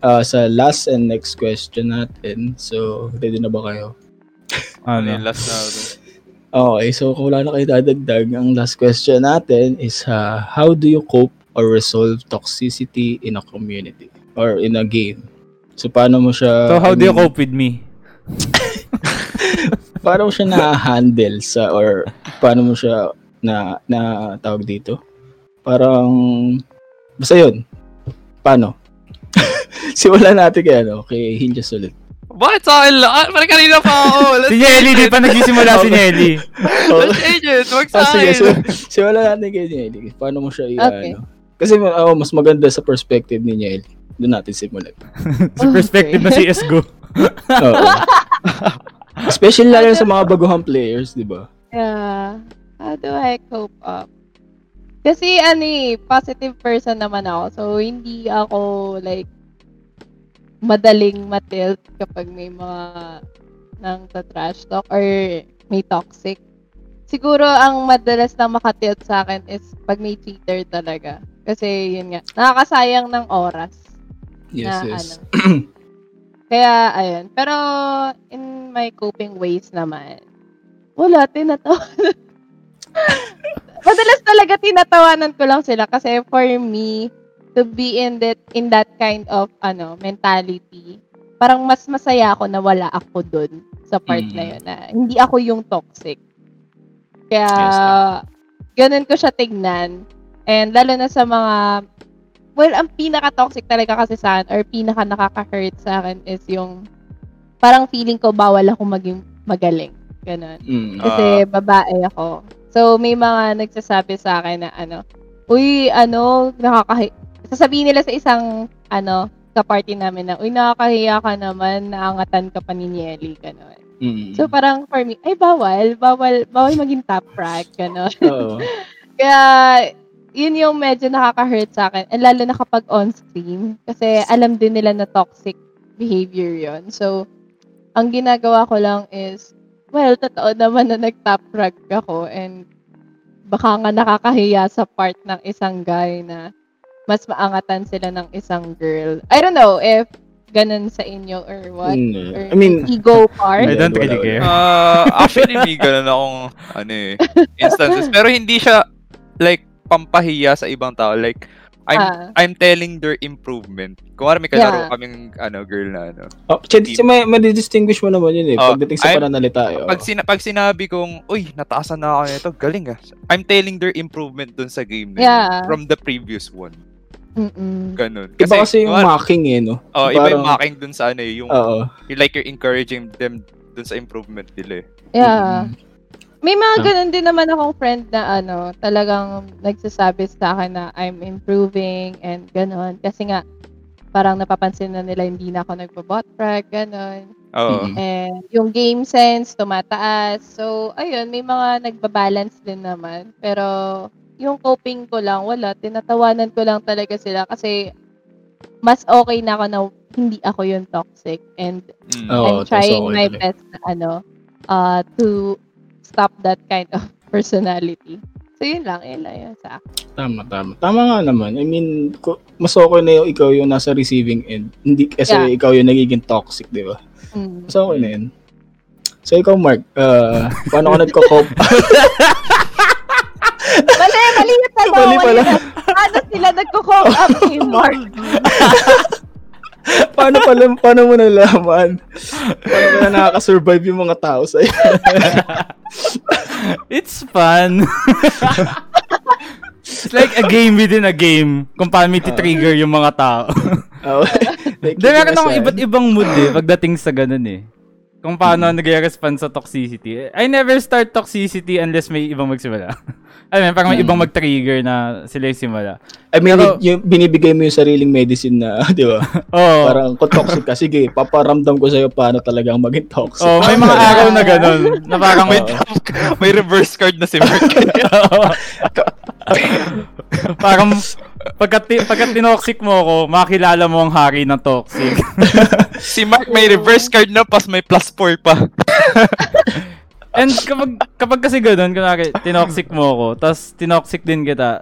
Ah, sa last and next question natin. So, ready na ba kayo? Ano yung last na... Okay, so kung wala na kayo dadagdag, ang last question natin is uh, how do you cope or resolve toxicity in a community or in a game? So paano mo siya So how I do you mean, cope with me? Paano mo siya na-handle sa or paano mo siya na na tawag dito? Parang basta 'yun. Paano? Simulan natin kay ano, kay Hinjas ulit. Bakit sa akin? Ah, parang kanina pa ako. Let's Si Nelly, di pa nagsisimula si Nelly. Let's change it. Wag sa Ah, sige, akin. so, simulan natin kay Nelly. Paano mo siya Okay. ano? Kasi oh, mas maganda sa perspective ni Nelly. Doon natin simulan. Sa perspective na CSGO. Oo. Especially lalo sa mga baguhang players, di ba? Yeah. How do I cope up? Kasi ano eh, positive person naman ako. So, hindi ako like madaling matilt kapag may mga nang trash talk or may toxic. Siguro ang madalas na makatilt sa akin is pag may cheater talaga. Kasi yun nga, nakakasayang ng oras. Yes, na yes. ano. Kaya, ayun. Pero, in my coping ways naman, wala, tinatawa. Madalas talaga tinatawanan ko lang sila kasi for me, to be in that in that kind of ano mentality, parang mas masaya ako na wala ako dun sa part Mm. na yun na hindi ako yung toxic. Kaya, Yes, ganun ko siya tignan. And lalo na sa mga well, ang pinaka-toxic talaga kasi sa akin or pinaka nakaka-hurt sa akin is yung parang feeling ko bawal ako maging magaling. Ganun. Mm. Kasi babae ako. So, may mga nagsasabi sa akin na ano, uy, ano, nakakahi... Sasabihin nila sa isang, ano, ka-party namin na, uy, nakakahiya ka naman, naangatan ka pa ni Nieli, gano'n. Mm. So, parang for me, ay, bawal, bawal, bawal maging top rank, gano'n. Oo. Kaya, yun yung medyo nakaka-hurt sa akin. And lalo na kapag on-screen. Kasi alam din nila na toxic behavior yon So, ang ginagawa ko lang is, well, totoo naman na nag-top rank ako and baka nga nakakahiya sa part ng isang guy na mas maangatan sila ng isang girl. I don't know if ganun sa inyo or what. Mm. Or I mean, ego part. I don't really care. Ah, actually, may ganun akong, ano eh, instances. Pero hindi siya, like, pampahiya sa ibang tao. Like, I'm Ah. I'm telling their improvement. Kung may kalaro Yeah. kaming, ano, girl na, ano. oh, ch- ch- may, distinguish mo naman yun eh. Oh, Pagdating sa I'm- pananalita. eh, oh. Pag, sina- pag sinabi kong, uy, nataasan na ako nito, galing ah. I'm telling their improvement dun sa game na yun, Yeah. from the previous one. Mm-mm. Ganun. Iba kasi yung kunwari- mocking eh, no? Oh, iba yung Parang- mocking dun sa ano eh, yung Oo. you like you're encouraging them dun sa improvement nila eh. Yeah. Mm. May mga Ah. ganun din naman akong friend na ano, talagang nagsasabi sa akin na I'm improving and ganun. Kasi nga, parang napapansin na nila hindi na ako nagpo-bot frag, ganun. Oo. And yung game sense, tumataas. So, ayun, may mga nagbabalance din naman. Pero, yung coping ko lang, wala. Tinatawanan ko lang talaga sila kasi mas okay na ako na hindi ako yung toxic. And Mm. I'm tas trying okay my talaga. best na ano, uh, to stop that kind of personality. So, yun lang. Yun lang yun sa akin. Tama, tama. Tama nga naman. I mean, mas okay na yung ikaw yung nasa receiving end. Hindi kasi Yeah. ikaw yung nagiging toxic, di ba? Mm. Mas okay na yun. So, ikaw, Mark, uh, paano ka nagko-cope? Mali, mali yung tanong. Mali pala. na. Paano sila nagko-come up kay Mark? paano pala, paano mo nalaman? Paano ka na nakaka-survive yung mga tao sa'yo? It's fun. It's like a game within a game. Kung paano may trigger yung mga tao. Like, Hindi, meron akong iba't ibang mood eh, pagdating sa ganun eh. Kung paano nag-respond sa toxicity. I never start toxicity unless may ibang magsimula. I mean, parang may ibang mag-trigger na sila yung simula. I mean, Pero- yung binibigay mo yung sariling medicine na, di ba? Oo. Parang kung toxic ka, sige, paparamdam ko sa'yo paano talagang maging toxic. Oh, may mga araw na ganun. Na parang, May, may reverse card na si Mark. parang, pagka, ti- pagka tinoxic mo ako, makilala mo ang hari ng toxic. si Mark may reverse card na, pas may plus 4 pa. And kapag kapag kasi ganoon, kunwari, tinoxic mo ako, tapos tinoxic din kita,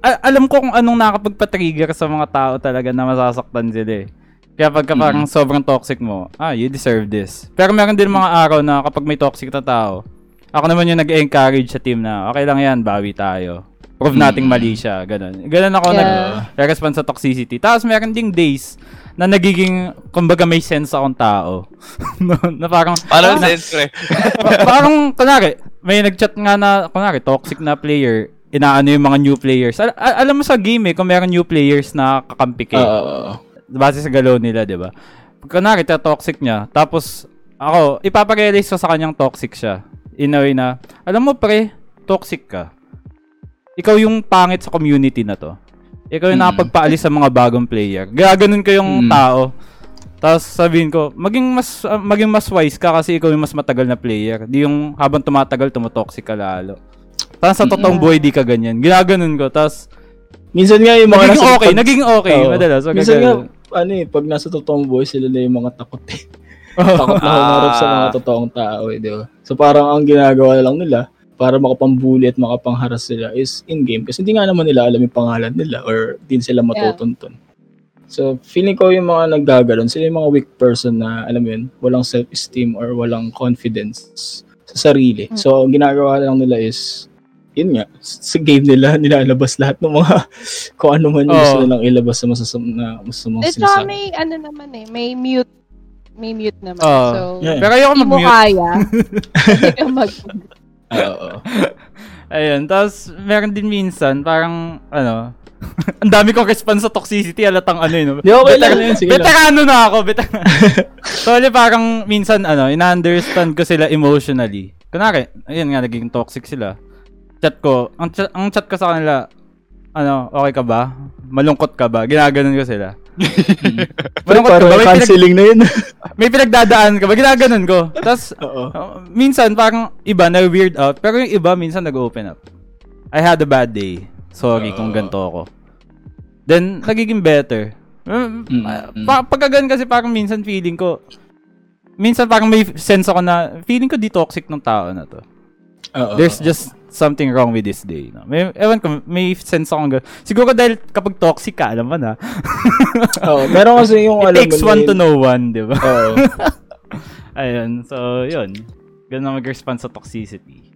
a- alam ko kung anong nakapagpa-trigger sa mga tao talaga na masasaktan sila eh. Kaya pagka parang sobrang toxic mo, ah, you deserve this. Pero meron din mga araw na kapag may toxic na tao, ako naman yung nag-encourage sa team na, okay lang yan, bawi tayo. Prove nating mali siya, ganun. Ganun ako Yeah. nag-respond sa toxicity. Tapos meron ding days na nagiging, kumbaga may sense akong tao. na, na parang, Paano sense, pre? Pa- parang, kunwari, may nag-chat nga na, kunwari, toxic na player, inaano yung mga new players. Al- al- alam mo sa game eh, kung meron new players na kakampi ka, Oo, oo, oo. base sa galaw nila, di ba? Kunwari, toxic niya, tapos, ako, ipaparealize ko sa kanyang toxic siya. In a way na, alam mo pre, toxic ka. Ikaw yung pangit sa community na to. Ikaw yung Mm. nakapagpaalis sa mga bagong player. Gaganon ko yung Mm. tao. Tapos sabihin ko, maging mas ah, maging mas wise ka kasi ikaw yung mas matagal na player. Di yung habang tumatagal, tumotoxic ka lalo. Tapos sa totoong buhay, di ka ganyan. Ginaganon ko. Tapos, Minsan nga yung mga naging nasa- okay. pag- Naging okay. Oo. Madalas. wag Minsan nga, ano eh, pag nasa totoong buhay, sila na yung mga takot eh. takot na humarap sa mga totoong tao eh, di ba? So parang ang ginagawa lang nila para makapambuli at makapangharas sila is in-game. Kasi hindi nga naman nila alam yung pangalan nila or din sila matutuntun. So, feeling ko yung mga naggagalon, sila yung mga weak person na, alam mo yun, walang self-esteem or walang confidence sa sarili. So, ang ginagawa lang nila is, yun nga, sa game nila, nilalabas lahat ng mga kung ano man yung Oo. gusto nilang ilabas sa masasam na masamang tsaka sinasabi. may ano naman eh, may mute. May mute naman. Oo. so, Yeah. Pero ayoko hindi mo mag-mute. kaya. Hindi ka mag Oo. Ayun, tapos meron din minsan, parang, ano, ang dami kong response sa toxicity, alatang ano yun. Di, okay lang yun, sige lang. Veterano na ako, veterano. so, ali, parang minsan, ano, ina-understand ko sila emotionally. Kunwari, ayun nga, naging toxic sila. Chat ko, ang chat, ang chat ko sa kanila, ano, okay ka ba? Malungkot ka ba? Ginaganon ko sila. Ka parang ba? May, pinag- canceling na yun. may pinagdadaan ka ba? Ginaganon ko. Tapos. Uh, minsan parang iba na weird out, pero yung iba minsan nag-open up. I had a bad day. Sorry kung Oo. ganito ako. Then nagiging better. Um, Mm, uh, mm. pa- pagka ganun kasi parang minsan feeling ko minsan parang may sense ako na feeling ko di toxic ng tao na to. Oo. There's just something wrong with this day. No? May, ewan ko, may sense akong. Siguro dahil kapag toxic ka, alam mo na. Oo, meron kasi yung It alam takes one to know one, di ba? Oo. Ayun. So, yun. Ganun mag-respond sa toxicity.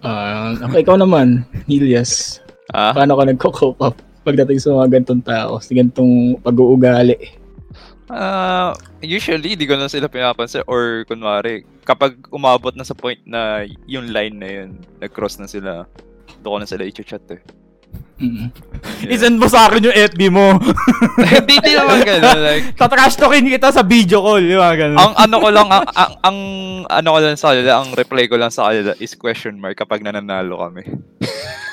Ah, okay, ikaw naman, Helias. Ah? Paano ka nagko-cope up pagdating sa mga gantong tao, sa gantong pag-uugali? Ah, usually, di ko na sila pinapansin. Or, kunwari, kapag umabot na sa point na yung line na yun, nag-cross na sila, doon na sila i-chat eh. Mm. Isend mo sa akin yung FB mo. Hindi din naman ganun. Like, Tatrash talkin kita sa video call. Yung mga ganun. ang ano ko lang, ang, ang, ang ano ko lang sa kanila, ang reply ko lang sa kanila is question mark kapag nananalo kami.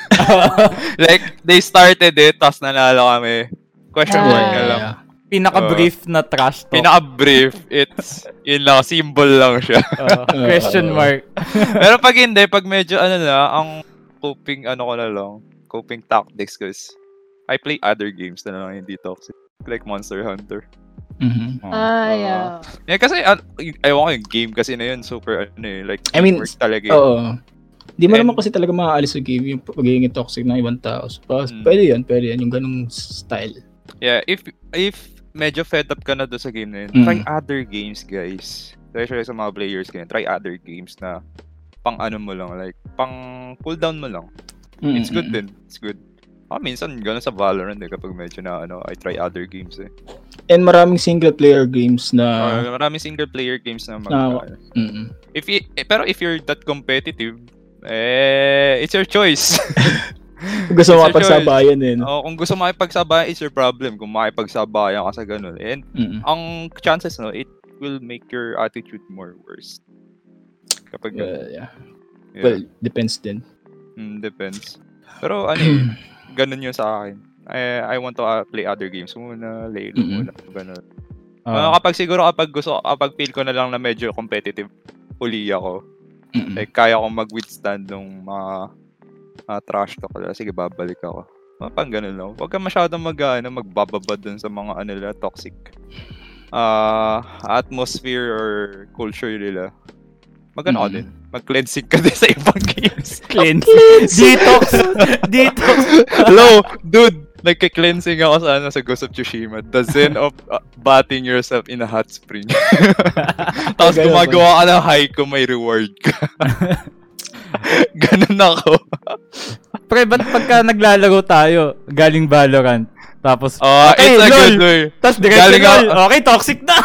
like, they started it, tapos nanalo kami. Question Ah. mark na lang. Pinaka-brief na trash talk. Pinaka-brief, it's, yun lang, symbol lang siya. Oo, question mark. Pero pag hindi, pag medyo ano na, ang coping, ano ko na lang, coping tactics ko is, I play other games na lang, hindi toxic. Like Monster Hunter. Mhm. Ah, Oo. yeah. Yeah, kasi, uh, ewan ko yung game kasi na yun, super, ano eh, like, I mean, talaga eh. Oo. Di mo And- naman kasi talaga makaalis sa game yung pagiging toxic ng ibang tao. So, pa- Mm. Pwede yun, pwede yun, yung ganung style. Yeah, if if medyo fed up ka na doon sa game na yun, Mm. try other games, guys. Especially sa mga players kayo, try other games na pang ano mo lang, like, pang cooldown mo lang. Mm, It's good din. It's good. Ah, minsan gano'n sa Valorant eh, kapag medyo na ano, I try other games eh. And maraming single player games na Uh, maraming single player games na mag mm, If y- eh, pero if you're that competitive, eh it's your choice. gusto mo mapagsabayan eh. No? oh, kung gusto makipagsabayan, it's your problem. Kung makipagsabayan ka sa ganun. And Mm. ang chances no, it will make your attitude more worse. Kapag ganun. yeah. Yeah. Well, depends din. Mm, depends. Pero ano eh, ganun yun sa akin. I, I want to uh, play other games muna, Laylo Mm-mm. muna, ganun. Oo. Ah, kapag siguro kapag gusto, kapag feel ko na lang na medyo competitive uli ako, Mm-mm. like kaya kong mag-withstand ng mga mga trash talk ko, sige babalik ako. Mga pang ganun lang. Huwag ka masyadong mag, ano, magbababad dun sa mga ano nila, toxic ah atmosphere or culture nila. Magano ka Mm. din. Mag-cleansing ka din sa ibang games. Cleanse. Detox. Detox. Hello, dude! Nagka-cleansing ako sa, ano, sa Ghost of Tsushima. The zen of uh, bathing yourself in a hot spring. Tapos gumagawa ka ng haiku, may reward ka. Ganun ako. Pre, ba't pagka naglalaro tayo, galing Valorant, tapos, Oh, okay, it's a lol. good way. Tapos diretso Galing lol. ako- Okay, toxic na.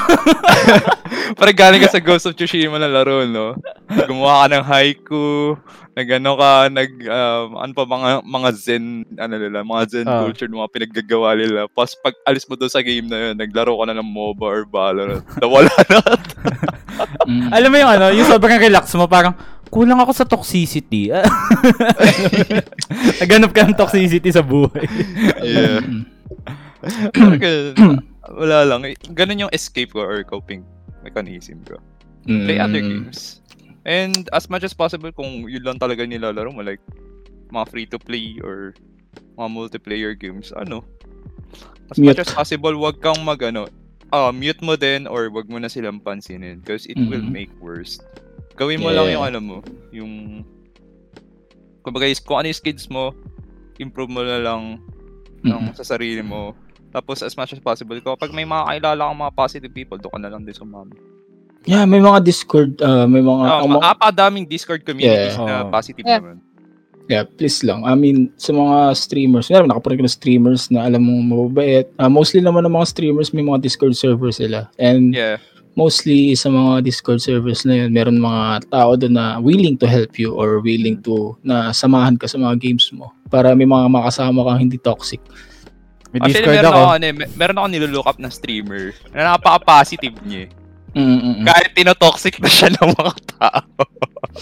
Parang galing ka sa Ghost of Tsushima na laro, no? Gumawa ka ng haiku, nag ano ka, nag, um, ano pa, mga, mga zen, ano nila, mga zen Ah. culture, mga pinaggagawa nila. Tapos pag alis mo doon sa game na yun, naglaro ka na ng MOBA or Valorant. Nawala na. Mm. Alam mo yung ano, yung sobrang relax mo, parang, kulang ako sa toxicity. Naghanap ka ng toxicity sa buhay. yeah. Mm. Wala lang. Ganun yung escape ko or coping mechanism ko. Play other Mm. games. And as much as possible, kung yun lang talaga nilalaro mo, like, mga free-to-play or mga multiplayer games, ano, as much Mute. as possible, wag kang mag, ano, ah, mute mo din or wag mo na silang pansinin because it will Mhm. make worse. Gawin mo lang Yeah. yung ano mo, yung, kumbaga, is- kung ano yung skills mo, improve mo na lang ng Mm. sa sarili mo. Tapos as much as possible, kapag may mga kailala kang mga positive people, doon ka na lang din sumama. Yeah, may mga Discord, uh, may mga, Ah, ang mga- mapapadaming Discord communities Yeah. na Oo. positive Yeah. naman. yeah, please lang. I mean, sa mga streamers, meron nakapunod ko na streamers na alam mong mababait. Ah, mostly naman ng mga streamers, may mga Discord servers sila. And Yeah. Mostly sa mga Discord servers na yun, meron mga tao doon na willing to help you or willing to na samahan ka sa mga games mo para may mga makasama kang hindi toxic. May Actually, Discord meron ako. ako, ano, eh, mer- meron ako nilulook up na streamer na napaka-positive niya. eh. Mm-mm. Kahit tinotoxic na siya ng mga tao.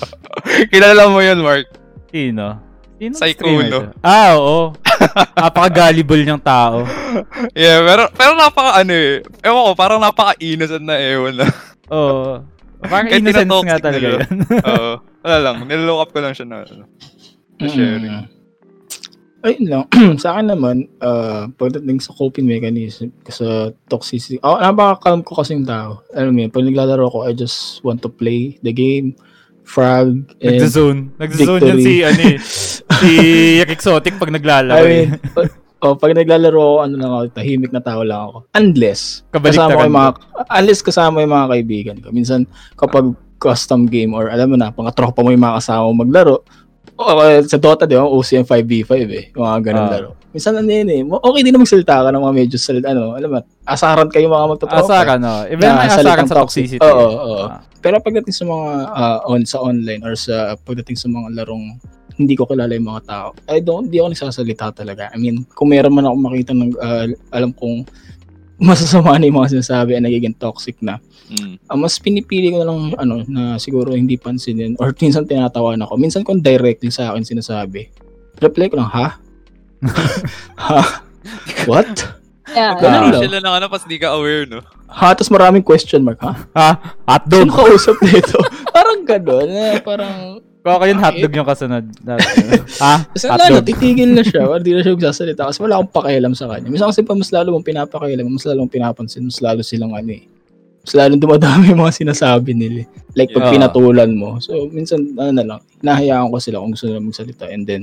Kilala mo yun, Mark. Sino? Sino Psycho, streamer no? to? Ah, oo. Napaka-gullible niyang tao. Yeah, pero, pero napaka ano eh. Ewan ko, parang napaka-innocent na ewan na. Oo. Parang Kahit innocence nga talaga yan. Oo. wala lang, nilulook up ko lang siya na ano. na sharing. Mm. Ayun lang. sa akin naman, uh, pagdating sa coping mechanism, sa toxicity, oh, napaka-calm ko kasing tao. Alam mo yun, pag naglalaro ko, I just want to play the game, frag, and Nagda-zone. Nagda-zone yan si, ano eh, si Exotic pag naglalaro. I eh. mean, oh, pag naglalaro ano lang ako, tahimik na tao lang ako. Unless, kasama ko yung mga, unless kasama yung mga kaibigan ko. Minsan, kapag custom game or alam mo na, pang tropa mo yung mga kasama mo maglaro, oh, uh, sa Dota, di ba, OCM 5v5 eh, yung mga ganun Ah. laro. Minsan ano yun eh, okay din na magsalita ka ng mga medyo salita, ano, alam mo, asaran kayo mga magtotropa. Asaran, no? Even Na asaran sa toxic. toxicity. Oo, oo. Ah. Pero pagdating sa mga ah, on sa online or sa pagdating sa mga larong hindi ko kilala yung mga tao. I don't, hindi ako nagsasalita talaga. I mean, kung meron man ako makita ng, ah, alam kong masasama na yung mga sinasabi at nagiging toxic na. Mm. Ah, mas pinipili ko na lang ano na siguro hindi pansinin or minsan tinatawanan ako. Minsan kung directly sa akin sinasabi, reply ko lang, ha? ha? What? Yeah. Ganun Ganun lang. sila ng ano, pas di ka aware, no? Ha? Tapos maraming question mark, ha? Ha? Hotdog. Sino kausap nito? parang gano'n. Eh, parang, Kaka yun hotdog yung kasunod. ha? kasi Hotdog. titigil na siya. Or di na siya magsasalita kasi wala akong pakialam sa kanya. Minsan kasi pa mas lalo mong pinapakialam, mas lalo mong pinapansin, mas lalo silang ano eh. Mas lalo dumadami yung mga sinasabi nila. Like pag Yeah. pinatulan mo. So minsan ano na lang, hinahayaan ko sila kung gusto nila magsalita and then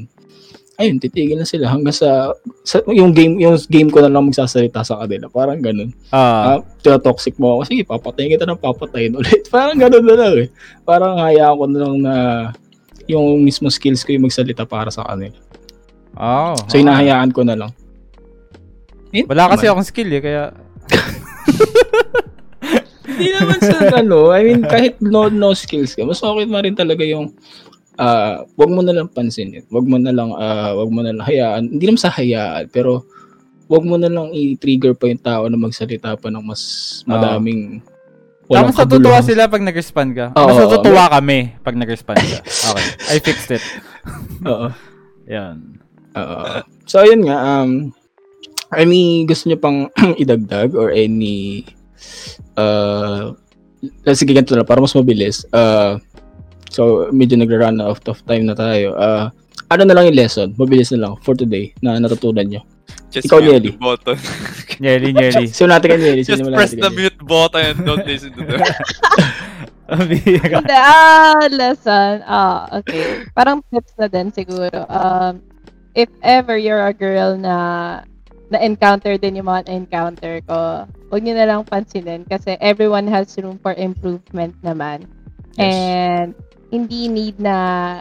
ayun, titigil na sila hanggang sa, sa yung game yung game ko na lang magsasalita sa kanila. Parang ganun. Ah. Ah, toxic mo ako. Sige, papatayin kita ng papatayin ulit. Parang ganun na lang eh. Parang hayaan ko na lang na yung mismo skills ko yung magsalita para sa kanila. Oh. So, hinahayaan ko na lang. Eh, Wala kasi naman. akong skill eh, kaya... Hindi naman sa ano, I mean, kahit no, no skills ka, mas okay na rin talaga yung ah wag mo na lang pansinin. Wag mo na lang ah wag mo na lang hayaan. Hindi naman sa hayaan, pero wag mo na lang i-trigger pa yung tao na magsalita pa ng mas madaming Tapos natutuwa sila pag nag-respond ka. Oo, Mas oo. natutuwa kami pag nag-respond ka. Okay. I fixed it. Oo. Yan. Oo. so ayun nga um any gusto niyo pang idagdag or any uh sige ganito na para mas mabilis. Uh, so medyo nagra-run out of time na tayo. Uh, ano na lang yung lesson? Mabilis na lang for today na natutunan nyo. Just Ikaw, Yeli. the button. Nyeli, nyeli. Sino natin kanyan? Just press the mute button and don't listen to them. Hindi, ah, lesson. Ah, okay. Parang tips na din siguro. Um, if ever you're a girl na na-encounter din yung mga na-encounter ko, huwag niyo na lang pansinin kasi everyone has room for improvement naman. And hindi need na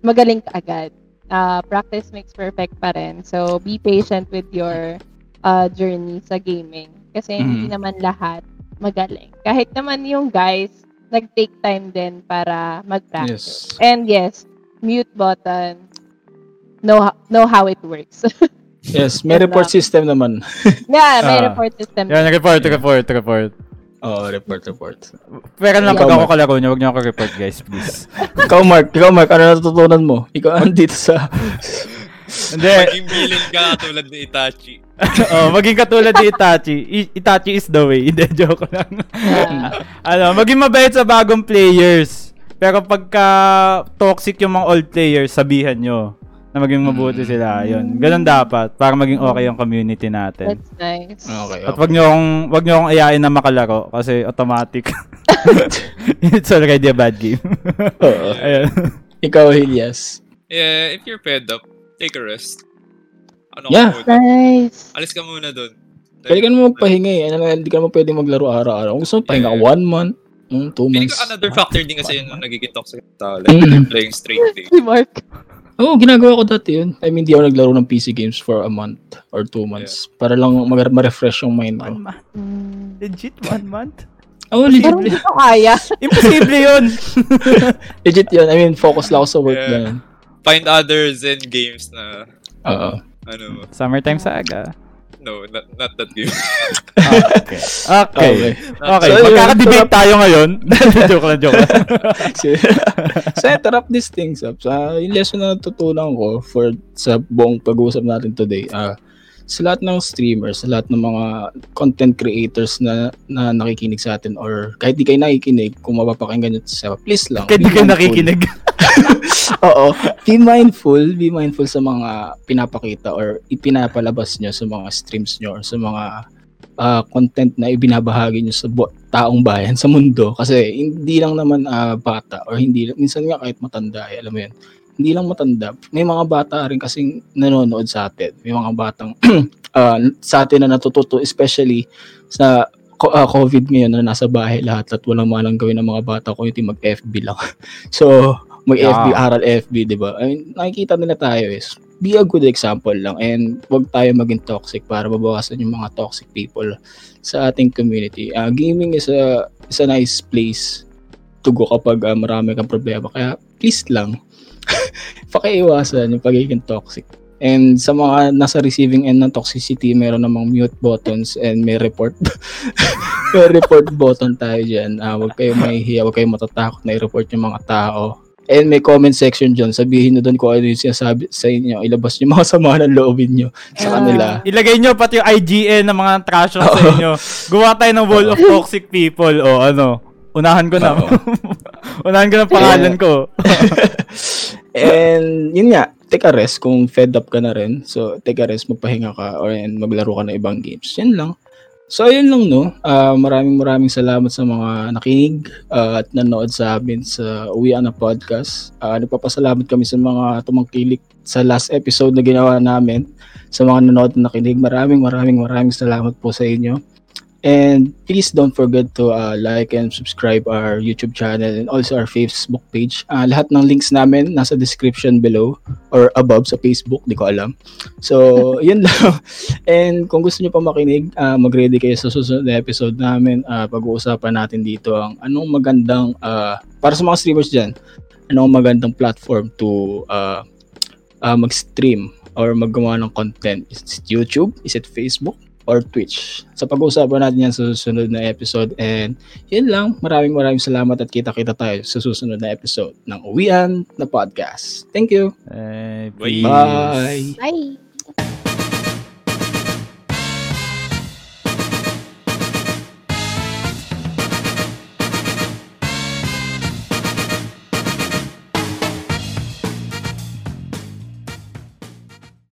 magaling ka agad. Uh, practice makes perfect pa rin. So, be patient with your uh, journey sa gaming. Kasi hindi Mhm. naman lahat magaling. Kahit naman yung guys, nag-take time din para mag-practice. Yes. And yes, mute button, know, know how it works. Yes, may report system naman. yeah, may Ah. report system. Yan, report, report, report. Oo, report, report. Pero lang pag ako kalaro niyo, huwag niyo ako report guys, please. ikaw, Mark. Ikaw, Mark. Ano natutunan mo? Ikaw, andito sa... Hindi. Maging bilin ka tulad ni Itachi. oh, maging katulad ni Itachi. I- Itachi is the way. Hindi, joke lang. Ano, maging mabait sa bagong players. Pero pagka toxic yung mga old players, sabihan nyo na maging mabuti sila. Yun. Ganun dapat para maging okay yung community natin. That's nice. Okay, At okay. wag nyo akong, wag nyo akong ayain na makalaro kasi automatic. It's already a bad game. Oo. Ayun. Ikaw, Hilias. Yeah, if you're fed up, take a rest. Ano Yeah. ka? Nice. Alis ka muna doon. Pwede ka naman magpahinga eh. Ano, hindi ka naman pwede maglaro araw-araw. Kung gusto mo, pahinga Yeah. one month, mm, two Feeling months. ko another factor din kasi yun yung nagiging toxic tao. Like, Mm. playing straight game. Si Mark. Oo, ginagawa ko dati yun. I mean, di ako naglaro ng PC games for a month or two months. Para lang mag- ma-refresh yung mind ko. One month. Mm. Legit, one month? Oo, legit. Parang hindi ko kaya. Imposible yun! legit yun. I mean, focus lang ako sa work Yeah. na yun. Find other Zen games na, Oo. ano, Summertime saga. No, not, not that game. Okay. Okay. Okay. Okay, So, magkaka-debate tayo ngayon. joke lang, joke lang. so, to wrap these things up, sa yung lesson na natutunan ko for sa buong pag-uusap natin today, ah sa lahat ng streamers, sa lahat ng mga content creators na, na nakikinig sa atin or kahit di kayo nakikinig, kung mapapakinggan nyo sa please lang. Be di ka mindful. nakikinig. Oo. Be mindful, be mindful sa mga pinapakita or ipinapalabas nyo sa mga streams nyo or sa mga ah, content na ibinabahagi nyo sa bu- taong bayan, sa mundo. Kasi hindi lang naman ah, bata or hindi, minsan nga kahit matanda, eh, alam mo yun, hindi lang matanda. May mga bata rin kasing nanonood sa atin. May mga batang ah, sa atin na natututo, especially sa ah, COVID ngayon na nasa bahay lahat at walang malang gawin ng mga bata ko yung mag-FB lang. so, mag-FB, Yeah. aral FB, di ba? I mean, nakikita nila tayo is be a good example lang and wag tayo maging toxic para mabawasan yung mga toxic people sa ating community. Ah, gaming is a, is a nice place to go kapag ah, marami kang problema. Kaya please lang, pakiiwasan yung pagiging toxic. And sa mga nasa receiving end ng toxicity, meron namang mute buttons and may report may report button tayo dyan. Uh, huwag kayong mahihiya, huwag kayong matatakot na i-report yung mga tao. And may comment section dyan. Sabihin nyo doon kung ano yung sinasabi sa inyo. Ilabas nyo mga sama ng loobin nyo sa Ah. kanila. Ilagay nyo pati yung IGN ng mga trash sa inyo. Gawa tayo ng wall of toxic people. O ano, unahan ko na. Unahan ko ng pangalan ko. And yun nga, take a rest kung fed up ka na rin. So, take a rest, magpahinga ka or and maglaro ka ng ibang games. Yan lang. So, ayun lang no. Ah, maraming maraming salamat sa mga nakinig ah, at nanood sa amin sa Uwian na Podcast. Ah, nagpapasalamat kami sa mga tumangkilik sa last episode na ginawa namin. Sa mga nanood na nakinig, maraming maraming maraming salamat po sa inyo. And please don't forget to uh, like and subscribe our YouTube channel and also our Facebook page. Uh, lahat ng links namin nasa description below or above sa Facebook, di ko alam. So, yun lang. And kung gusto niyo pa makinig, uh, mag-ready kayo sa susunod na episode namin. Uh, pag-uusapan natin dito ang anong magandang, uh, para sa mga streamers dyan, anong magandang platform to uh, uh, mag-stream or maggawa ng content. Is it YouTube? Is it Facebook? Or Twitch. Sa pag-uusapan natin yan sa susunod na episode. And yun lang. Maraming maraming salamat at kita-kita tayo sa susunod na episode ng Uwian na Podcast. Thank you. Bye. Bye. Bye!